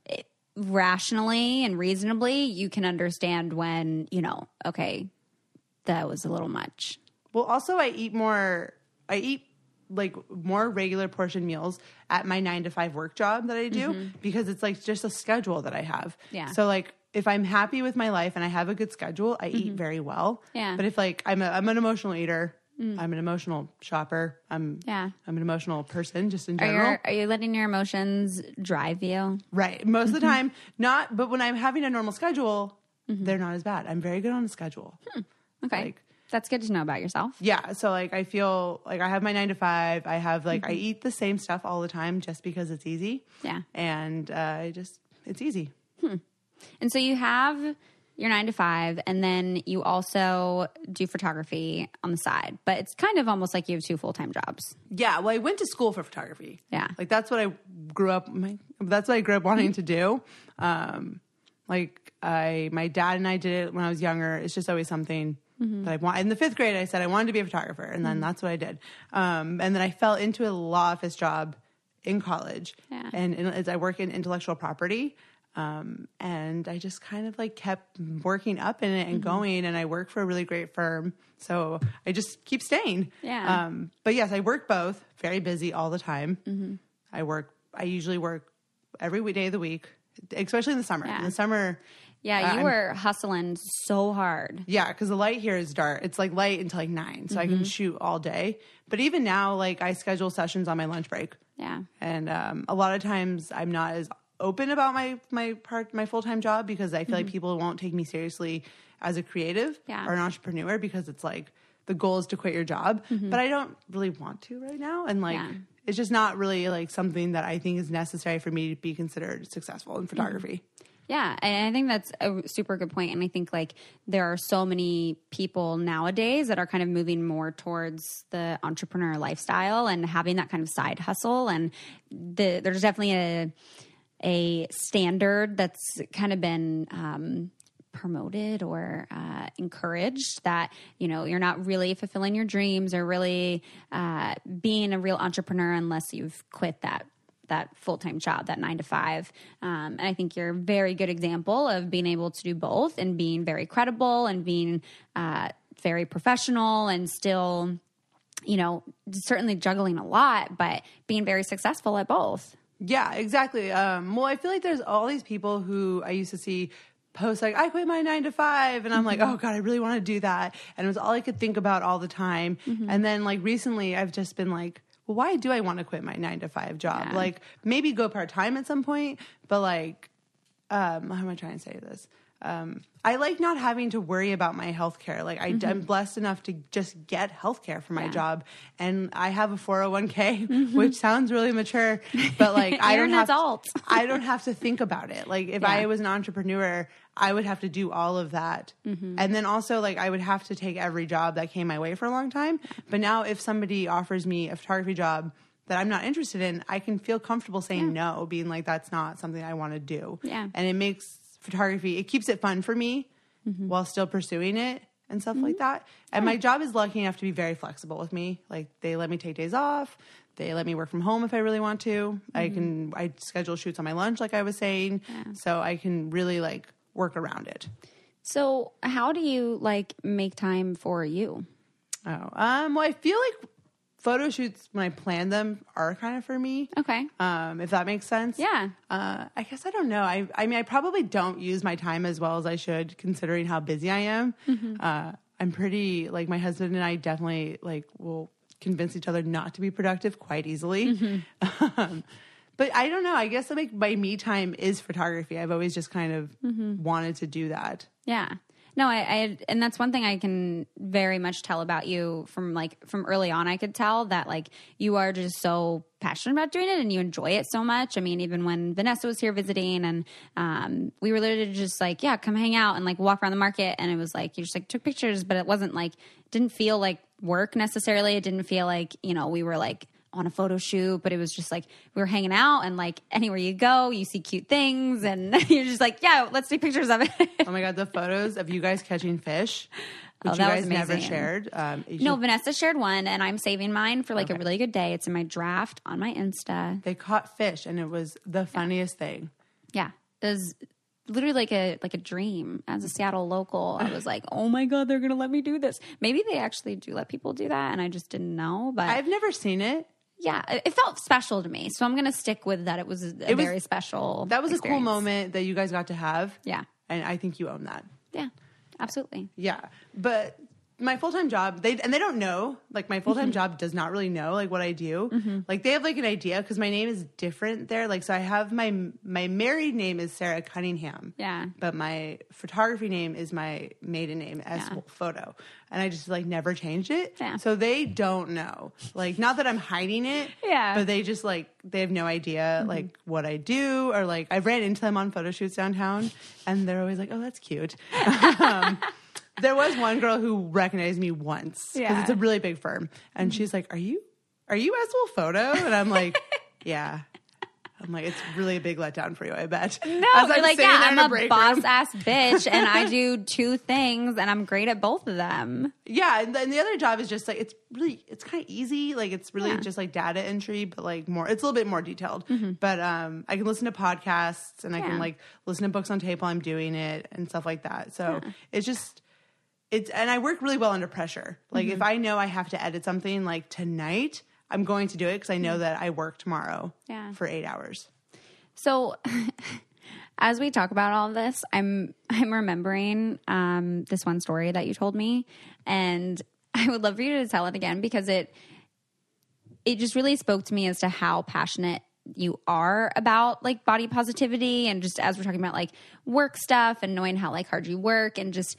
it, rationally and reasonably, you can understand when, you know, okay, that was a little much. Well, also I eat more. I eat like more regular portion meals at my nine to five work job that I do because it's like just a schedule that I have. Mm-hmm. Yeah. So like if I'm happy with my life and I have a good schedule, I eat very well. Mm-hmm. Yeah. Mm. But if like I'm a, I'm an emotional eater, I'm an emotional shopper. I'm Yeah. I'm an emotional person just in Are general. you are you letting your emotions drive you? Right. Most of the Mm-hmm. time, not. But when I'm having a normal schedule, they're not as bad. I'm very good on a schedule. Okay, Like- that's good to know about yourself. Yeah. So like I feel like I have my nine to five. I have like Mm-hmm. I eat the same stuff all the time just because it's easy. Yeah. And uh, I just it's easy. Hmm. And so you have your nine to five, and then you also do photography on the side. But it's kind of almost like you have two full time jobs. Yeah. Well, I went to school for photography. Yeah. Like that's what I grew up. My, that's what I grew up wanting to do. Um, like I, my dad and I did it when I was younger. It's just always something that I want. In the fifth grade, I said I wanted to be a photographer, and then that's what I did. Um, and then I fell into a law office job in college, Yeah. and, and as I work in intellectual property. Um, and I just kind of like kept working up in it and going, and I work for a really great firm, so I just keep staying. Yeah. Um, but yes, I work both. Very busy all the time. Mm-hmm. I work. I usually work every week- of the week, especially in the summer. Yeah. In the summer, Yeah, you I'm- were hustling so hard. yeah, because the light here is dark. It's like light until like nine, so I Mm-hmm. can shoot all day. But even now, like I schedule sessions on my lunch break, Yeah. and um, a lot of times I'm not as open about my my part my full time job because I feel like people won't take me seriously as a creative Mm-hmm. Yeah. or an entrepreneur because it's like the goal is to quit your job, but I don't really want to right now, and like. Mm-hmm. Yeah. It's just not really like something that I think is necessary for me to be considered successful in photography. Yeah, and I think that's a super good point. And I think like there are so many people nowadays that are kind of moving more towards the entrepreneur lifestyle and having that kind of side hustle. And the, there's definitely a a standard that's kind of been um, promoted or uh, encouraged that you know you're not really fulfilling your dreams or really uh, being a real entrepreneur unless you've quit that that full-time job that nine to five um, and i think you're a very good example of being able to do both and being very credible and being uh, very professional and still you know certainly juggling a lot but being very successful at both Yeah, exactly. Um, well, I feel like there's all these people who I used to see post like, I quit my nine to five. And I'm like, oh God, I really want to do that. And it was all I could think about all the time. And then like recently I've just been like, well, why do I want to quit my nine to five job? Yeah. Like maybe go part time at some point, but like, um, how am I trying to say this? Um, I like not having to worry about my health care. Like I, I'm blessed enough to just get health care for my Yeah. job, and I have a 401k, which sounds really mature, but like I don't an have adult. I don't have to think about it. Like if Yeah. I was an entrepreneur, I would have to do all of that, Mm-hmm. and then also like I would have to take every job that came my way for a long time. But now, if somebody offers me a photography job. That I'm not interested in, I can feel comfortable saying no, being like, that's not something I want to do. Yeah. And it makes photography, it keeps it fun for me Mm-hmm. while still pursuing it and stuff like that. And my job is lucky enough to be very flexible with me. Like they let me take days off. They let me work from home if I really want to. I Mm-hmm. can I schedule shoots on my lunch like I was saying. So I can really like work around it. so how do you like make time for you Oh. Um well I feel like photo shoots when I plan them are kind of for me. okay Um, if that makes sense. yeah Uh, I guess I don't know. I, I mean, I probably don't use my time as well as I should, considering how busy I am. Uh, I'm pretty like my husband and I definitely like will convince each other not to be productive quite easily. um, but I don't know. I guess like my me time is photography. I've always just kind of wanted to do that. Yeah. No, I, I and that's one thing I can very much tell about you from like from early on. I could tell that like you are just so passionate about doing it and you enjoy it so much. I mean, even when Vanessa was here visiting and um, we were literally just like, yeah, come hang out and like walk around the market, and it was like you just like took pictures, but it wasn't like didn't feel like work necessarily. It didn't feel like you know we were like on a photo shoot, but it was just like we were hanging out and like anywhere you go, you see cute things and you're just like, yeah, let's take pictures of it. Oh my god, the photos of you guys catching fish, which Oh, you guys was never shared. Um, no, should- Vanessa shared one and I'm saving mine for like a really good day. It's in my draft on my Insta. they caught fish, and it was the funniest thing. Yeah. It was literally like a like a dream as a Seattle local. I was like, "Oh my god, they're going to let me do this." Maybe they actually do let people do that and I just didn't know, but I've never seen it. Yeah, it felt special to me. So I'm going to stick with that it was a It was- very special. That was a cool moment that you guys got to have. Yeah. and I think you own that. Yeah. Absolutely. Yeah, but my full time job, they and they don't know. Like my full time Mm-hmm. job does not really know like what I do. Like they have like an idea because my name is different there. Like so, I have my my married name is Sarah Cunningham. Yeah. but my photography name is my maiden name as Yeah. photo, and I just like never changed it. Yeah. So they don't know. Like not that I'm hiding it. Yeah. but they just like they have no idea like what I do or like I've ran into them on photo shoots downtown, and they're always like, "Oh, that's cute." um, there was one girl who recognized me once because Yeah. it's a really big firm, and she's like, "Are you, are you Eswell Photo?" And I'm like, "Yeah." I'm like, it's really a big letdown for you, I bet. No, As you're I'm like, yeah, I'm a, break boss room. ass bitch and I do two things and I'm great at both of them. Yeah, and the other job is just like it's really it's kind of easy. Like it's really Yeah. Mm-hmm. just like data entry, but like more. It's a little bit more detailed. But um, I can listen to podcasts and I can like listen to books on tape while I'm doing it and stuff like that. So it's just it's and I work really well under pressure. Like Mm-hmm. if I know I have to edit something like tonight, I'm going to do it because I know that I work tomorrow. Mm-hmm. Yeah. for eight hours. So as we talk about all of this, I'm I'm remembering um, this one story that you told me, and I would love for you to tell it again because it it just really spoke to me as to how passionate you are about like body positivity and just as we're talking about like work stuff and knowing how like hard you work and just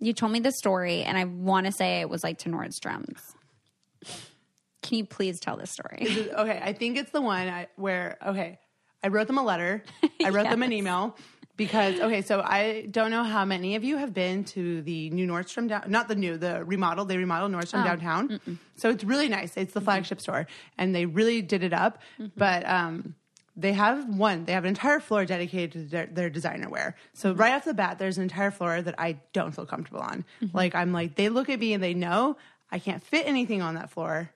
you told me the story and I want to say it was like to Nordstrom's. Can you please tell this story? okay, I think it's the one I, where okay, I wrote them a letter. I wrote them an email because okay, so I don't know how many of you have been to the new Nordstrom down, not the new, the remodeled. They remodeled Nordstrom downtown, so it's really nice. It's the flagship store, and they really did it up. But um, they have one. They have an entire floor dedicated to their, their designer wear. So mm-hmm. right off the bat, there's an entire floor that I don't feel comfortable on. Mm-hmm. Like I'm like they look at me and they know I can't fit anything on that floor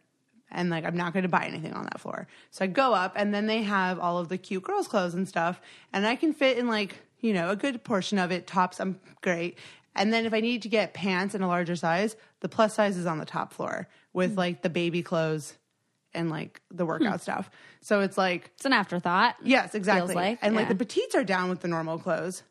and like I'm not going to buy anything on that floor. So I go up, and then they have all of the cute girls' clothes and stuff, and I can fit in like you know a good portion of it. Tops, I'm great. And then if I need to get pants in a larger size, the plus size is on the top floor with mm. like the baby clothes and like the hmm. workout stuff. So it's like It's an afterthought. Yes, exactly. like, and like yeah. the petites are down with the normal clothes.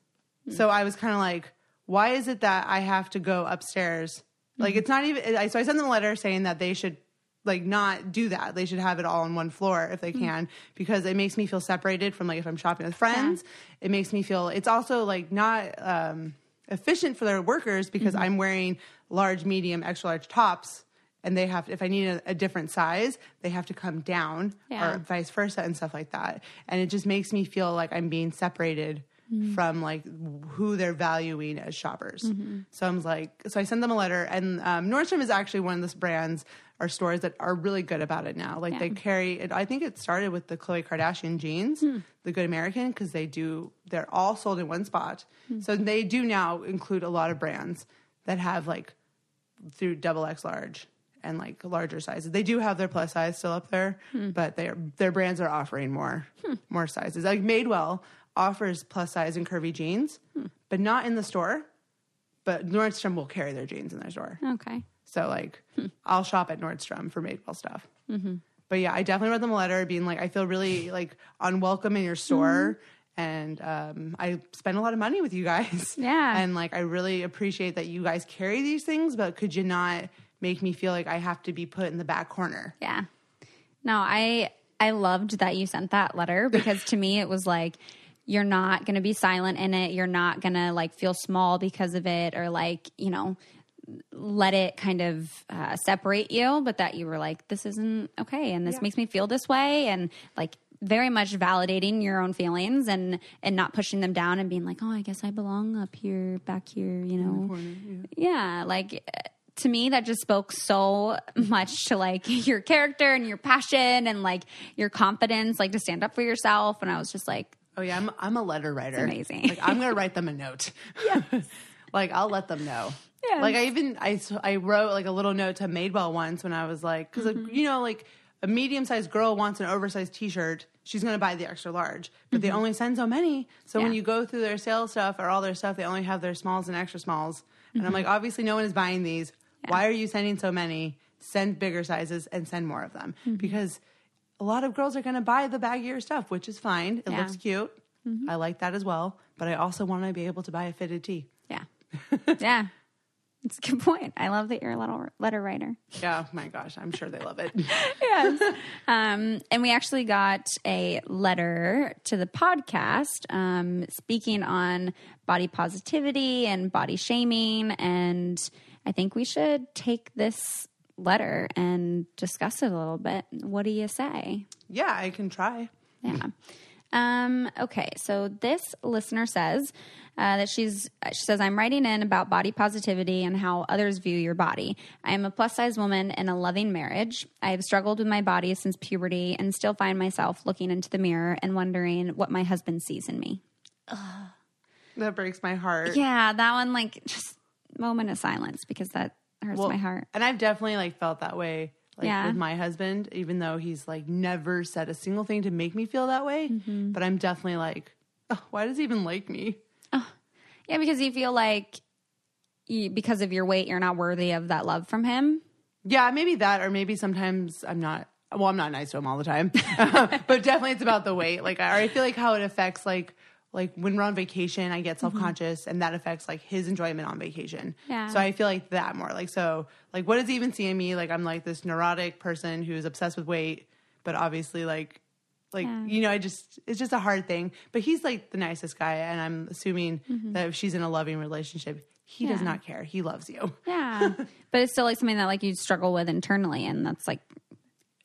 Hmm. So I was kind of like, why is it that I have to go upstairs? Like hmm. it's not even. I, so I sent them a letter saying that they should like not do that. They should have it all on one floor if they can because it makes me feel separated from like if I'm shopping with friends. It makes me feel. It's also like not um, efficient for their workers because mm-hmm. I'm wearing large, medium, extra large tops. And they have, if I need a, a different size, they have to come down Yeah. or vice versa and stuff like that. And it just makes me feel like I'm being separated mm-hmm. from like who they're valuing as shoppers. Mm-hmm. So I'm like, so I sent them a letter, and um, Nordstrom is actually one of those brands or stores that are really good about it now. Like they carry it. I think it started with the Khloe Kardashian jeans, hmm. the Good American, because they do. They're all sold in one spot. Hmm. So they do now include a lot of brands that have like through double X large and like larger sizes. They do have their plus size still up there, hmm. but their their brands are offering more hmm. more sizes. Like Madewell offers plus size and curvy jeans, hmm. but not in the store. But Nordstrom will carry their jeans in their store. Okay. So like, I'll shop at Nordstrom for Madewell stuff. Mm-hmm. But yeah, I definitely wrote them a letter being like, I feel really like unwelcome in your store. Mm-hmm. And um, I spend a lot of money with you guys. Yeah. And like, I really appreciate that you guys carry these things, but could you not make me feel like I have to be put in the back corner? Yeah. No, I I loved that you sent that letter because to me it was like you're not going to be silent in it. You're not going to like feel small because of it or like, you know, let it kind of uh, separate you, but that you were like, this isn't okay. And this Yeah. makes me feel this way. And like, very much validating your own feelings and and not pushing them down and being like oh i guess i belong up here back here you know yeah like uh, to me that just spoke so much to like your character and your passion and like your confidence like to stand up for yourself and i was just like Oh yeah, I'm I'm a letter writer. amazing. Like I'm gonna write them a note. Yeah. like I'll let them know. Yeah. Like I even I, I wrote like a little note to Madewell once when I was like because Mm-hmm. you know like a medium sized girl wants an oversized T-shirt, she's gonna buy the extra large, but they only send so many. So when Mm-hmm. You go through their sales stuff or all their stuff, they only have their smalls and extra smalls. And Mm-hmm. I'm like, obviously no one is buying these. Why are you sending so many? Send bigger sizes and send more of them Mm-hmm. because a lot of girls are going to buy the baggier stuff, which is fine. It Yeah. looks cute. I like that as well. But I also want to be able to buy a fitted tee. yeah yeah it's a good point i love that you're a letter, letter writer Yeah, my gosh, I'm sure they love it. yes. Um, and we actually got a letter to the podcast um, speaking on body positivity and body shaming. And I think we should take this letter and discuss it a little bit. What do you say? yeah, I can try. Yeah. Um, okay, so this listener says uh, that she's she says I'm writing in about body positivity and how others view your body. I am a plus size woman in a loving marriage. I have struggled with my body since puberty and still find myself looking into the mirror and wondering what my husband sees in me. That breaks my heart. Yeah, that one like just moment of silence because that hurts Well, my heart. And I've definitely like felt that way like Yeah. with my husband, even though he's like never said a single thing to make me feel that way. Mm-hmm. But I'm definitely like, oh, why does he even like me? Oh. Yeah, because you feel like you, because of your weight, you're not worthy of that love from him. Yeah, maybe that, or maybe sometimes I'm not. Well, I'm not nice to him all the time, but definitely it's about the weight. Like, I, I feel like how it affects like like when we're on vacation, I get mm-hmm. self conscious, and that affects like his enjoyment on vacation. Yeah. So I feel like that more. Like, so like, what does he even see in me? Like, I'm like this neurotic person who's obsessed with weight, but obviously like. Like Yeah. you know, I just it's just a hard thing. But he's like the nicest guy, and I'm assuming mm-hmm. that if she's in a loving relationship, he does not care. He loves you. Yeah. but it's still like something that like you struggle with internally and that's like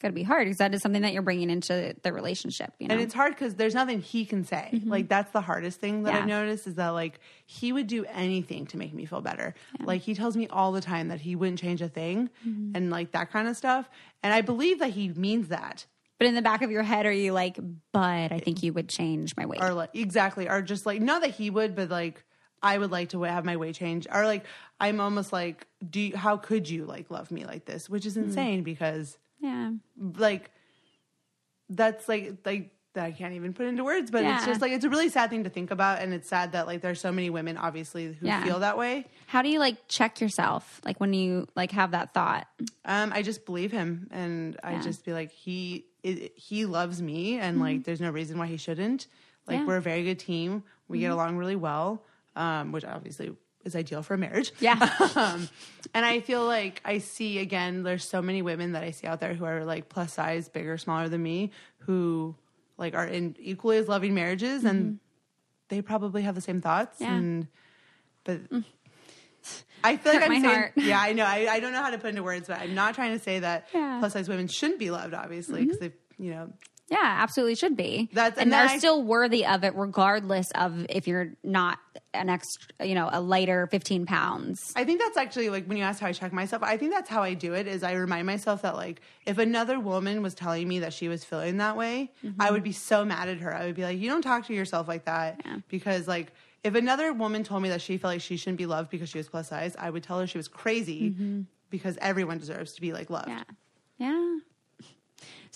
got to be hard because that is something that you're bringing into the relationship, you know. And it's hard because there's nothing he can say. Like that's the hardest thing that Mm-hmm. Yeah. I've noticed is that like he would do anything to make me feel better. Like he tells me all the time that he wouldn't change a thing Mm-hmm. and like that kind of stuff. And I believe that he means that. but in the back of your head are you like, "But I think you would change my weight." Or like exactly. Or just like not that he would, but like I would like to have my weight changed. Or like I'm almost like, do you, how could you like love me like this? Which is Mm. insane because yeah. like that's like like I can't even put into words, but it's just like it's a really sad thing to think about, and it's sad that like there's so many women obviously who Yeah. feel that way. How do you like check yourself like when you like have that thought? Um, I just believe him, and I just be like he it, he loves me, and like there's no reason why he shouldn't. Like Yeah. we're a very good team, we get along really well, um, which obviously is ideal for a marriage. Yeah. um, and I feel like I see again, there's so many women that I see out there who are like plus size, bigger, smaller than me, who like are in equally as loving marriages, and they probably have the same thoughts. Yeah. And but I feel like Hurt I'm saying, heart. yeah, I know. I, I don't know how to put into words, but I'm not trying to say that Yeah. Mm-hmm. plus size women shouldn't be loved, obviously, because they, you know, Yeah, absolutely should be. That's- and and they're I- still worthy of it regardless of if you're not an extra, you know, a lighter 15 pounds. I think that's actually like when you ask how I check myself, I think that's how I do it is I remind myself that like if another woman was telling me that she was feeling that way, I mm-hmm. would be so mad at her. I would be like, you don't talk to yourself like that Yeah. because like if another woman told me that she felt like she shouldn't be loved because she was plus size, I would tell her she was crazy mm-hmm. because everyone deserves to be like loved. Yeah. Yeah.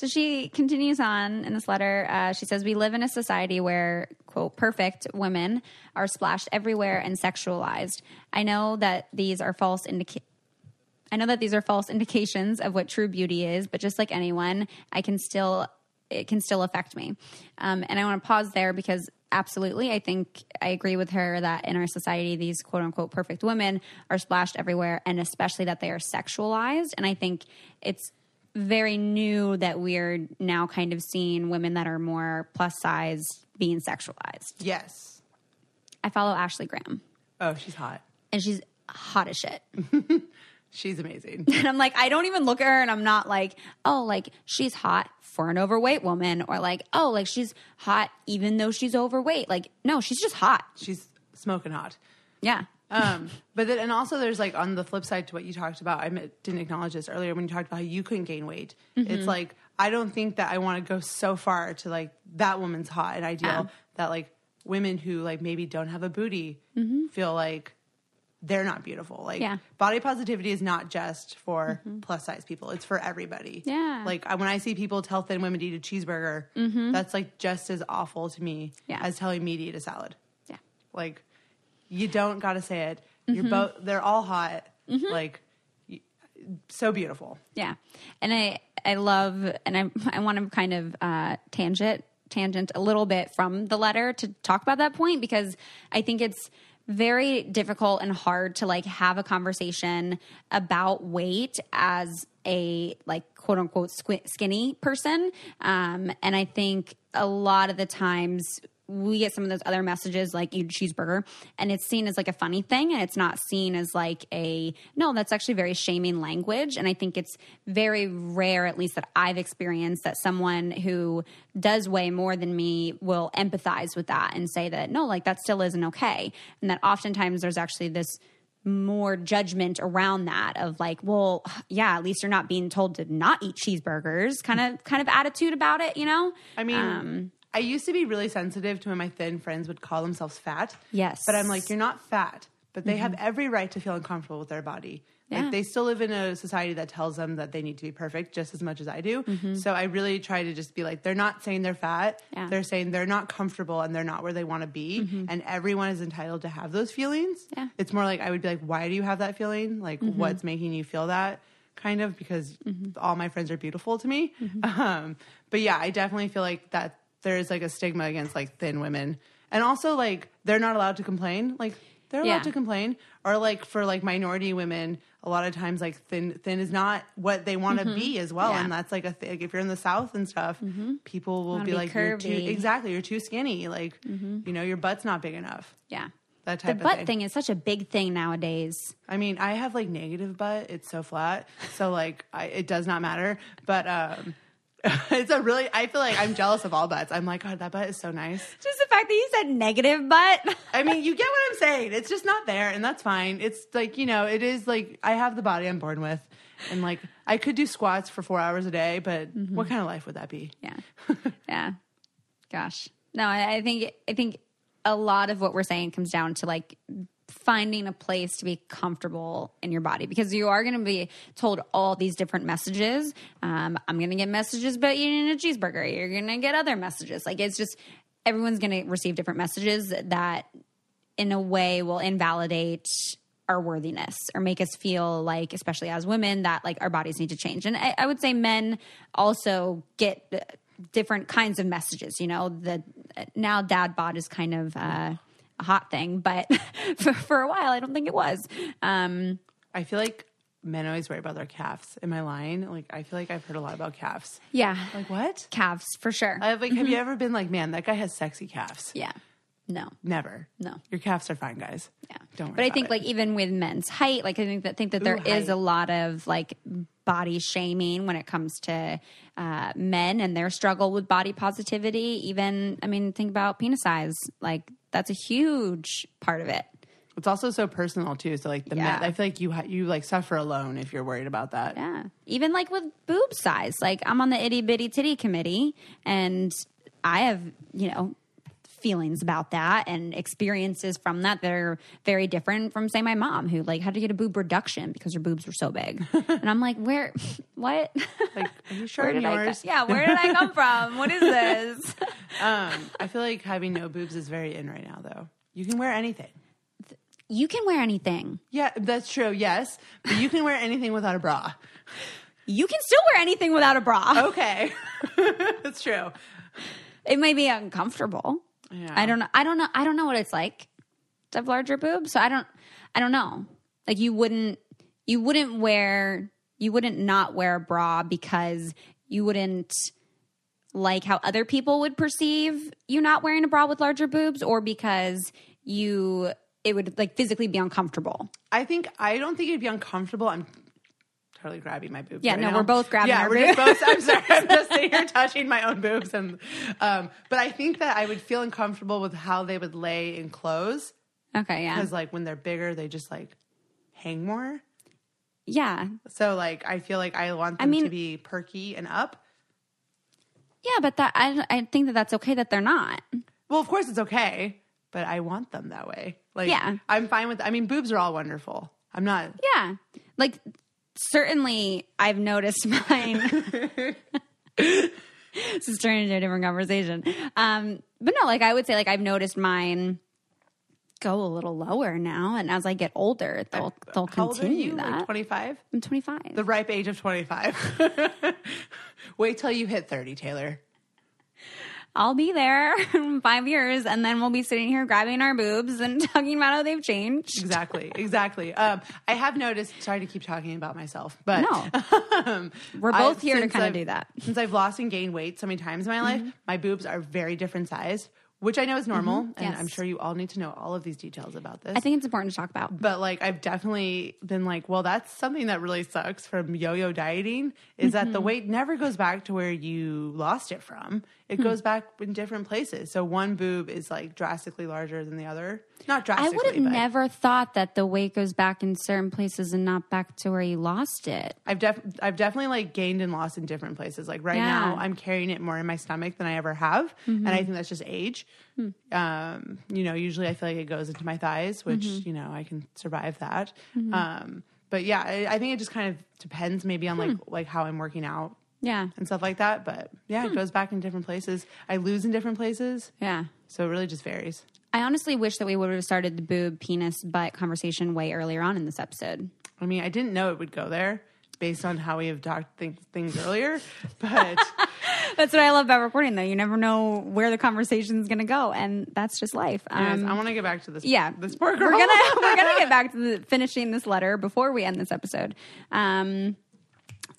So she continues on in this letter. Uh, she says, We live in a society where, quote, perfect women are splashed everywhere and sexualized. I know that these are false indica- I know that these are false indications of what true beauty is, but just like anyone, I can still it can still affect me. Um, and I want to pause there because absolutely, I think I agree with her that in our society, these quote unquote perfect women are splashed everywhere, and especially that they are sexualized. And I think it's very new that we're now kind of seeing women that are more plus size being sexualized. Yes. I follow Ashley Graham, Oh, she's hot. and she's hot as shit. She's amazing. And I'm like, I don't even look at her and I'm not like, oh, like she's hot for an overweight woman or like, oh, like she's hot even though she's overweight. Like, no, she's just hot. she's smoking hot. Yeah. Um, but then, and also there's like on the flip side to what you talked about. I didn't acknowledge this earlier when you talked about how you couldn't gain weight. Mm-hmm. It's like I don't think that I want to go so far to like that woman's hot and ideal Yeah. that like women who like maybe don't have a booty mm-hmm. feel like they're not beautiful. Like Yeah. body positivity is not just for mm-hmm. plus size people; it's for everybody. Yeah. Like when I see people tell thin women to eat a cheeseburger, that's like just as awful to me Yeah. as telling me to eat a salad. Yeah. Like, you don't got to say it. Mm-hmm. You're both. They're all hot. Like, y- so beautiful. Yeah. And I, I love, and I, I want to kind of uh, tangent, tangent a little bit from the letter to talk about that point because I think it's very difficult and hard to like have a conversation about weight as a like quote unquote squi- skinny person. Um, and I think a lot of the times we get some of those other messages like eat a cheeseburger and it's seen as like a funny thing and it's not seen as like a no that's actually very shaming language and i think it's very rare at least that i've experienced that someone who does weigh more than me will empathize with that and say that no like that still isn't okay and that oftentimes there's actually this more judgment around that of like well yeah at least you're not being told to not eat cheeseburgers kind of kind of attitude about it you know? I mean, Um, I used to be really sensitive to when my thin friends would call themselves fat. Yes. But I'm like, you're not fat. But they have mm-hmm. every right to feel uncomfortable with their body. Yeah. Like they still live in a society that tells them that they need to be perfect just as much as I do. Mm-hmm. So I really try to just be like, they're not saying they're fat. Yeah. They're saying they're not comfortable and they're not where they want to be. Mm-hmm. And everyone is entitled to have those feelings. Yeah. It's more like I would be like, why do you have that feeling? Like, what's making you feel that? Kind of because all my friends are beautiful to me. Um, but yeah, I definitely feel like that there is like a stigma against like thin women. And also like they're not allowed to complain. Like they're allowed Yeah. to complain. Or like for like minority women, a lot of times like thin thin is not what they want to be as well. Mm-hmm. Yeah. And that's like a thing. Like if you're in the South and stuff, people will be, be like, you're too exactly, you're too skinny. Like you know, your butt's not big enough. yeah That the type of butt thing. thing is such a big thing nowadays I mean, I have like negative butt. It's so flat. So like I, it does not matter. But um it's a really I feel like I'm jealous of all butts. I'm like, God, that butt is so nice. Just the fact that you said negative butt. I mean, you get what I'm saying. It's just not there, and that's fine. It's like, you know, it is like I have the body I'm born with. And like I could do squats for four hours a day, but mm-hmm. what kind of life would that be? yeah. Yeah. Gosh. No, I, I think I think a lot of what we're saying comes down to like finding a place to be comfortable in your body because you are going to be told all these different messages. Um, I'm going to get messages about eating a cheeseburger. You're going to get other messages. Like it's just everyone's going to receive different messages that in a way will invalidate our worthiness or make us feel like especially as women that like our bodies need to change and i, I would say men also get uh, different kinds of messages you know the now dad bod is kind of uh, a hot thing but for, for a while i don't think it was um I feel like men always worry about their calves. Am I lying? Like I feel like I've heard a lot about calves. yeah Like what? calves for sure I have like have you ever been like, man, that guy has sexy calves? yeah no Never. No. Your calves are fine, guys. Yeah. Don't worry But I think it. like even with men's height, like I think that think that there Ooh, is a lot of like body shaming when it comes to uh, men and their struggle with body positivity. Even I mean, think about penis size. Like that's a huge part of it. It's also so personal too. So like the Yeah. men, I feel like you ha- you like suffer alone if you're worried about that. Yeah. Even like with boob size. Like I'm on the itty bitty titty committee and I have, you know, feelings about that and experiences from that that are very different from say my mom who like had to get a boob reduction because her boobs were so big. and I'm like, where what? Like, are you where showing did I yours? yeah, where did I come from? What is this? Um, I feel like having no boobs is very in right now, though. You can wear anything. you can wear anything. Yeah, that's true. Yes, but you can wear anything without a bra. You can still wear anything without a bra. Okay, that's true. It may be uncomfortable. Yeah. I don't know. I don't know. I don't know what it's like to have larger boobs. So I don't. I don't know. Like you wouldn't. You wouldn't wear. You wouldn't not wear a bra because you wouldn't like how other people would perceive you not wearing a bra with larger boobs or because you it would like physically be uncomfortable? I think I don't think it'd be uncomfortable. I'm totally grabbing my boobs. Yeah, right no, now. we're both grabbing Yeah, we're just both. I'm sorry, I'm just sitting here touching my own boobs, and um, but I think that I would feel uncomfortable with how they would lay in clothes Okay, yeah. because like when they're bigger, they just like hang more. Yeah. So like I feel like I want them mean- to be perky and up. Yeah, but that I I think that that's okay that they're not. Well, of course it's okay, but I want them that way. Like Yeah. I'm fine with. I mean, boobs are all wonderful. I'm not. Yeah. Like certainly I've noticed mine. this is turning into a different conversation. Um, but no, like I would say like I've noticed mine go a little lower now and as I get older they'll they'll How old are continue you? that. Like 25. I'm 25. The ripe age of 25. Wait till you hit 30, Taylor. I'll be there in 5 years and then we'll be sitting here grabbing our boobs and talking about how they've changed. Exactly, exactly. Um, I have noticed. Sorry to keep talking about myself, but No. um, We're both I've- here to kinda do that. Since I've lost and gained weight so many times in my life, my boobs are very different size, which I know is normal, and Yes. I'm sure you all need to know all of these details about this. I think it's important to talk about. but like I've definitely been like, well, that's something that really sucks from yo-yo dieting is that the Mm-hmm. weight never goes back to where you lost it from. It Hmm. goes back in different places. So one boob is like drastically larger than the other. Not drastically. I would have but never thought that the weight goes back in certain places and not back to where you lost it. I've def- I've definitely like gained and lost in different places. Like right Yeah. now, I'm carrying it more in my stomach than I ever have, and I think that's just age. Um, you know, usually I feel like it goes into my thighs, which you know I can survive that. Um, but yeah, I, I think it just kind of depends, maybe on like like how I'm working out Yeah. and stuff like that. But yeah, it goes back in different places. I lose in different places, Yeah. so it really just varies. I honestly wish that we would have started the boob, penis, butt conversation way earlier on in this episode. I mean, I didn't know it would go there based on how we have talked things, things earlier, but. That's what I love about recording, though. You never know where the conversation is going to go, and that's just life. Um, I want to get back to this. yeah, this poor girl. We're gonna we're gonna get back to the, finishing this letter before we end this episode. Um,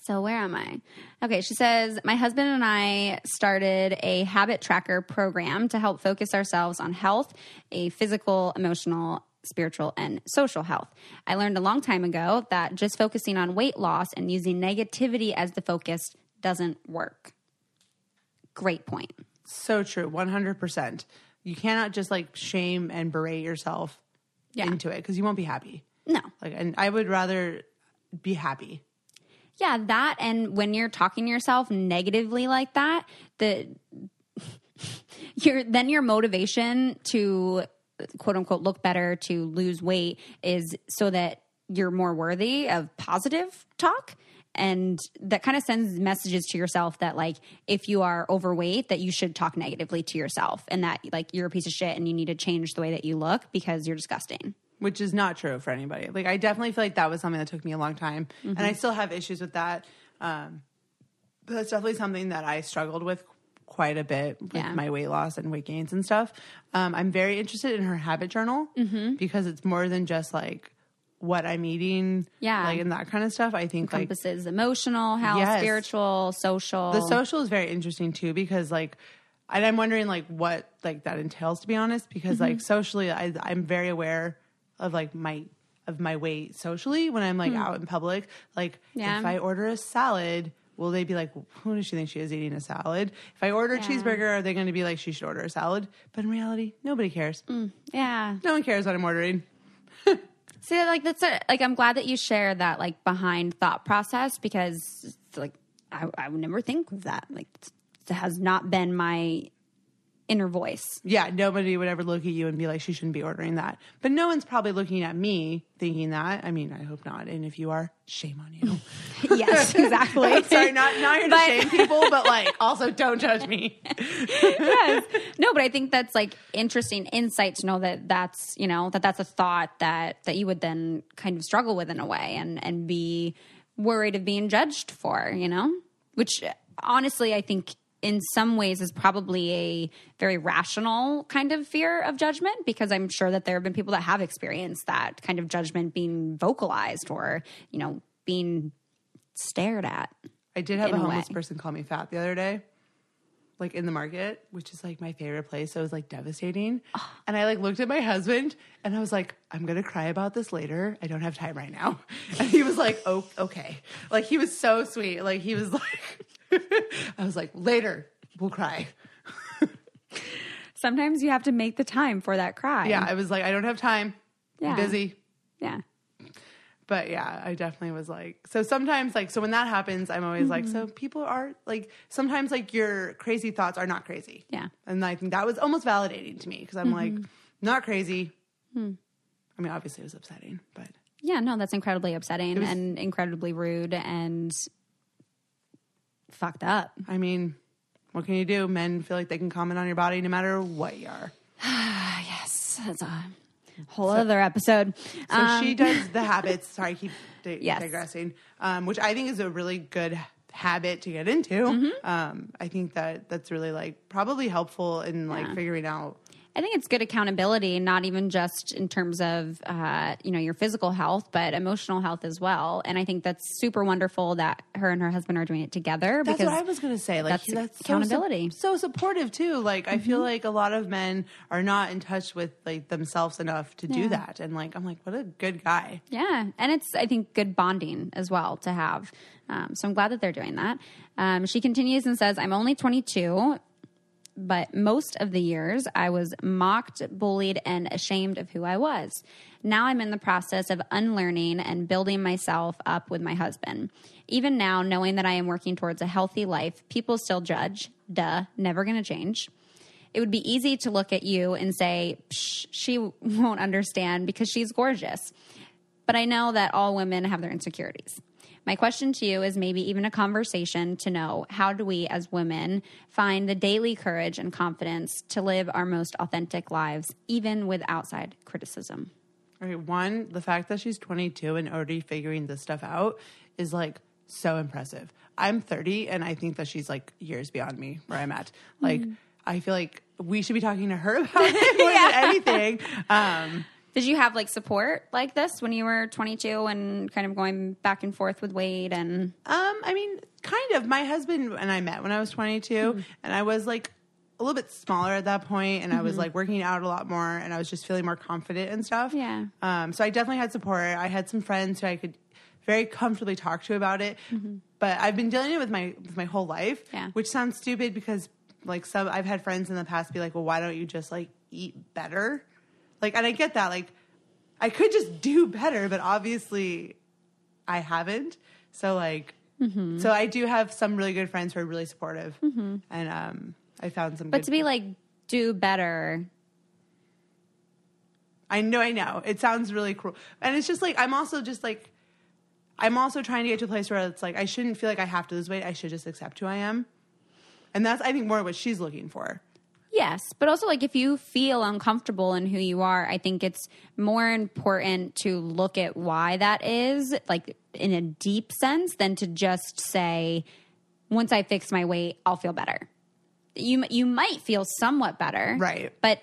so where am I? Okay, she says my husband and I started a habit tracker program to help focus ourselves on health, a physical, emotional, spiritual, and social health. I learned a long time ago that just focusing on weight loss and using negativity as the focus doesn't work. Great point. so true, one hundred percent. You cannot just like shame and berate yourself Yeah. into it because you won't be happy. No. Like, and I would rather be happy. Yeah, that and when you're talking to yourself negatively like that, the your then your motivation to quote unquote look better, to lose weight is so that you're more worthy of positive talk. And that kind of sends messages to yourself that like if you are overweight that you should talk negatively to yourself and that like you're a piece of shit and you need to change the way that you look because you're disgusting. Which is not true for anybody. Like I definitely feel like that was something that took me a long time, and Mm-hmm. I still have issues with that. Um, but that's definitely something that I struggled with quite a bit with Yeah. my weight loss and weight gains and stuff. Um, I'm very interested in her habit journal Mm-hmm. because it's more than just like what I'm eating, Yeah. like and that kind of stuff. I think like Encompasses emotional health, Yes. spiritual, social. the social is very interesting too because like and i'm wondering like what like that entails to be honest because like Mm-hmm. socially I, i'm very aware of like my of my weight socially when i'm like hmm. out in public like. Yeah. if i order a salad will they be like who does she think she is eating a salad if i order a cheeseburger are they going to be like she should order a salad but in reality nobody cares mm, yeah. no one cares what i'm ordering See, like that's a, like I'm glad that you share that like behind thought process because like I, I would never think of that. Like it has not been my inner voice. yeah nobody would ever look at you and be like she shouldn't be ordering that but no one's probably looking at me thinking that i mean i hope not and if you are shame on you yes, exactly. Sorry, not not here to But- shame people, but like also don't judge me. yes. No, but I think that's like interesting insight to know that that's you know that that's a thought that that you would then kind of struggle with in a way and and be worried of being judged for you know which honestly I think in some ways is probably a very rational kind of fear of judgment because I'm sure that there have been people that have experienced that kind of judgment being vocalized or you know being stared at. I did have a a homeless way. person call me fat the other day. like in the market, which is like my favorite place. So it was like devastating. And I like looked at my husband and I was like, I'm gonna cry about this later. I don't have time right now. And he was like, Oh, okay. Like he was so sweet. Like he was like I was like, later, we'll cry. Sometimes you have to make the time for that cry. Yeah, I was like, I don't have time. Yeah. I'm busy. Yeah. But yeah, I definitely was like, so sometimes, like, so when that happens, I'm always like, mm-hmm. so people are like, sometimes like your crazy thoughts are not crazy. Yeah. And I think that was almost validating to me because I'm like, mm-hmm. not crazy. Hmm. I mean, obviously it was upsetting, but Yeah, no, that's incredibly upsetting was- and incredibly rude and fucked up. I mean, what can you do? Men feel like they can comment on your body no matter what you are. Yes, that's a whole other episode. So she does the habits. Sorry, I keep di- Yes. digressing. Um, which I think is a really good habit to get into. Mm-hmm. Um, I think that that's really like probably helpful in like Yeah. figuring out. I think it's good accountability, not even just in terms of uh, you know your physical health, but emotional health as well. And I think that's super wonderful that her and her husband are doing it together That's because what I was gonna say. Like that's that's, accountability. Mm-hmm. So, so supportive too. Like I feel like a lot of men are not in touch with like themselves enough to Yeah. do that. And like I'm like, what a good guy. Yeah, and it's I think good bonding as well to have. Um, so I'm glad that they're doing that. Um, she continues and says, "I'm only 22, but most of the years I was mocked, bullied, and ashamed of who I was. Now I'm in the process of unlearning and building myself up with my husband. Even now, knowing that I am working towards a healthy life, people still judge. Duh, never to change." It would be easy to look at you and say, she won't understand because she's gorgeous but I know that all women have their insecurities. My question to you is maybe even a conversation to know how do we as women find the daily courage and confidence to live our most authentic lives, even with outside criticism? Okay, one, the fact that she's 22 and already figuring this stuff out is like so impressive. I'm 30 and I think that she's like years beyond me where I'm at. Like, I feel like we should be talking to her about it more than anything. Um, Did you have like support like this when you were 22 and kind of going back and forth with Wade and Um, I mean, kind of. My husband and I met when I was 22, and I was like a little bit smaller at that point, and I was like working out a lot more, and I was just feeling more confident and stuff. Yeah. Um, so I definitely had support. I had some friends who I could very comfortably talk to about it, but I've been dealing with my with my whole life, Yeah. which sounds stupid because like some I've had friends in the past be like, well, why don't you just like eat better? Like, and I get that. Like, I could just do better, but obviously I haven't. So like, Mm-hmm. so I do have some really good friends who are really supportive, and um, I found some. but to be like do better I know, I know, it sounds really cruel, and it's just like I'm also just like, I'm also trying to get to a place where it's like I shouldn't feel like I have to lose weight. I should just accept who I am, and that's I think more what she's looking for. Yes, but also like if you feel uncomfortable in who you are, I think it's more important to look at why that is, like in a deep sense, than to just say, "Once I fix my weight, I'll feel better." You you might feel somewhat better, Right. But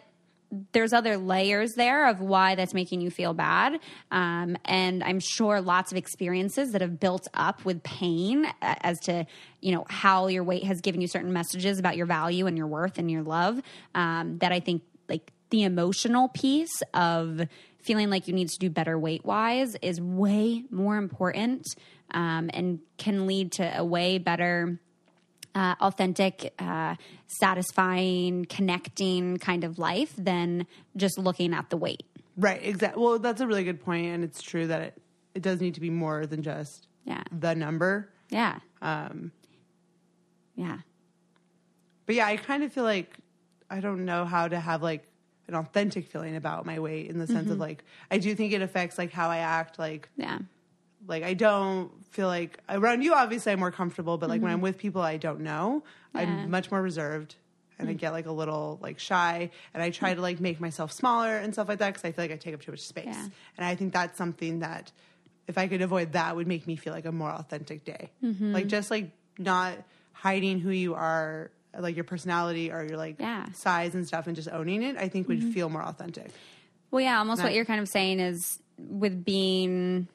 there's other layers there of why that's making you feel bad, um, and I'm sure lots of experiences that have built up with pain uh, as to you know how your weight has given you certain messages about your value and your worth and your love. Um, that I think like the emotional piece of feeling like you need to do better weight wise is way more important um, and can lead to a way better uh, authentic, uh, satisfying, connecting kind of life than just looking at the weight. Right. Exactly. Well, that's a really good point, and it's true that it it does need to be more than just Yeah. the number. Yeah. Um, Yeah. but yeah, I kind of feel like I don't know how to have like an authentic feeling about my weight in the sense Mm-hmm. of like I do think it affects like how I act. Like Yeah. Like I don't feel like around you. Obviously, I'm more comfortable, but like when Mm-hmm. I'm with people I don't know, Yeah. I'm much more reserved. And Mm. I get like a little like shy, and I try to like make myself smaller and stuff like that because I feel like I take up too much space. Yeah. And I think that's something that if I could avoid that would make me feel like a more authentic day. Mm-hmm. Like just like not hiding who you are, like your personality or your like Yeah. Mm-hmm. size and stuff, and just owning it. I think would feel more authentic. Well, yeah, almost what Not- you're kind of saying is with being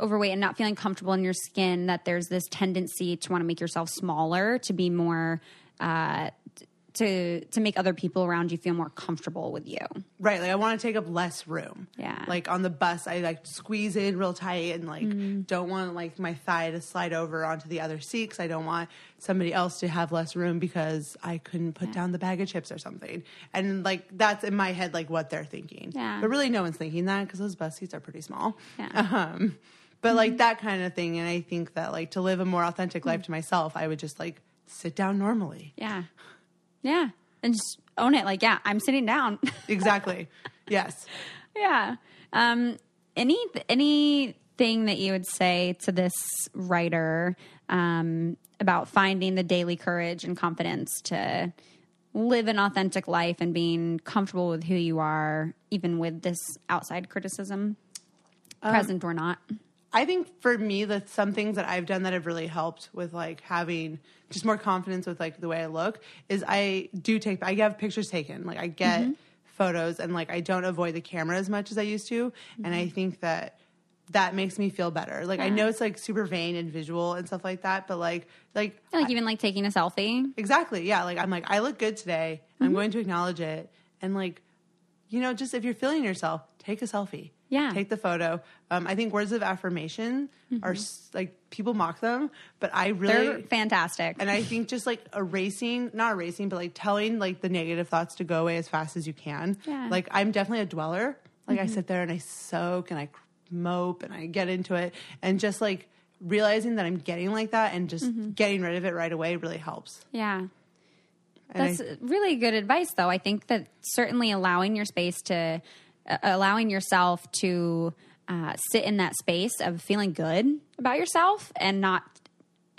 overweight and not feeling comfortable in your skin, that there's this tendency to want to make yourself smaller, to be more, uh, to to make other people around you feel more comfortable with you. Right. Like I want to take up less room. Yeah. Like on the bus, I like squeeze in real tight and like Mm-hmm. don't want like my thigh to slide over onto the other seat because I don't want somebody else to have less room because I couldn't put down the bag of chips or something. And like that's in my head, like what they're thinking. Yeah. But really, no one's thinking that because those bus seats are pretty small. Yeah. Um, but like that kind of thing. And I think that like to live a more authentic life to myself, I would just like sit down normally. Yeah. Yeah. And just own it. Like, yeah, I'm sitting down. Exactly. yes. yeah. Um, any anything that you would say to this writer um, about finding the daily courage and confidence to live an authentic life and being comfortable with who you are, even with this outside criticism, present or not? I think for me, that some things that I've done that have really helped with like having just more confidence with like the way I look is I do take I have pictures taken like I get mm-hmm. photos and like I don't avoid the camera as much as I used to and I mm-hmm. think that that makes me feel better. Like I know it's like super vain and visual and stuff like that, but like like Like even like taking a selfie. Exactly. Yeah. Like I'm like, I look good today. I'm mm-hmm. going to acknowledge it. And like, you know, just if you're feeling yourself, take a selfie. Yeah. Take the photo. Um, I think words of affirmation mm-hmm. are like people mock them, but I really They're fantastic. and I think just like erasing, not erasing, but like telling like the negative thoughts to go away as fast as you can. Yeah. Like I'm definitely a dweller. Like I mm-hmm. sit there and I soak and I mope and I get into it. And just like realizing that I'm getting like that and just mm-hmm. getting rid of it right away really helps. yeah. And I- That's really good advice, though. I think that certainly allowing your space to, uh, allowing yourself to uh, sit in that space of feeling good about yourself and not,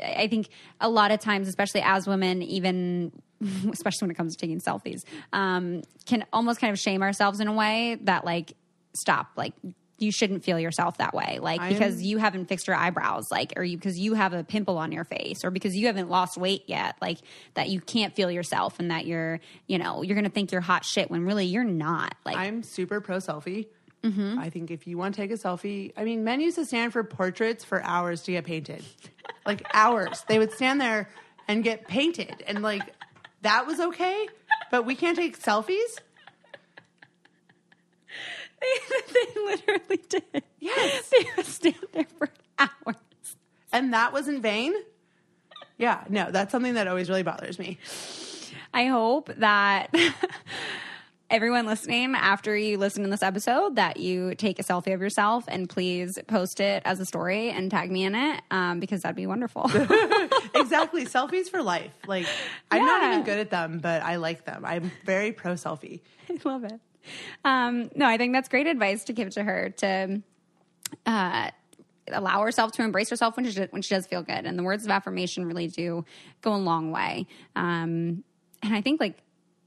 I think a lot of times, especially as women, even especially when it comes to taking selfies, um, can almost kind of shame ourselves in a way that, like, stop, like, you shouldn't feel yourself that way like I'm- because you haven't fixed your eyebrows like or you because you have a pimple on your face or because you haven't lost weight yet like that you can't feel yourself and that you're you know you're gonna think you're hot shit when really you're not like I'm super pro selfie. Mm-hmm. I think if you want to take a selfie, I mean, men used to stand for portraits for hours to get painted, like hours. They would stand there and get painted, and like that was okay. But we can't take selfies. They, they literally did Yes. they would stand there for hours and that was in vain. Yeah, no, that's something that always really bothers me. I hope that everyone listening, after you listen to this episode, that you take a selfie of yourself and please post it as a story and tag me in it um, because that'd be wonderful. exactly, selfies for life. Like I'm not even good at them, but I like them. I'm very pro selfie. I love it. Um, no, I think that's great advice to give to her to uh, allow herself to embrace herself when she when she does feel good. And the words of affirmation really do go a long way. Um, and I think like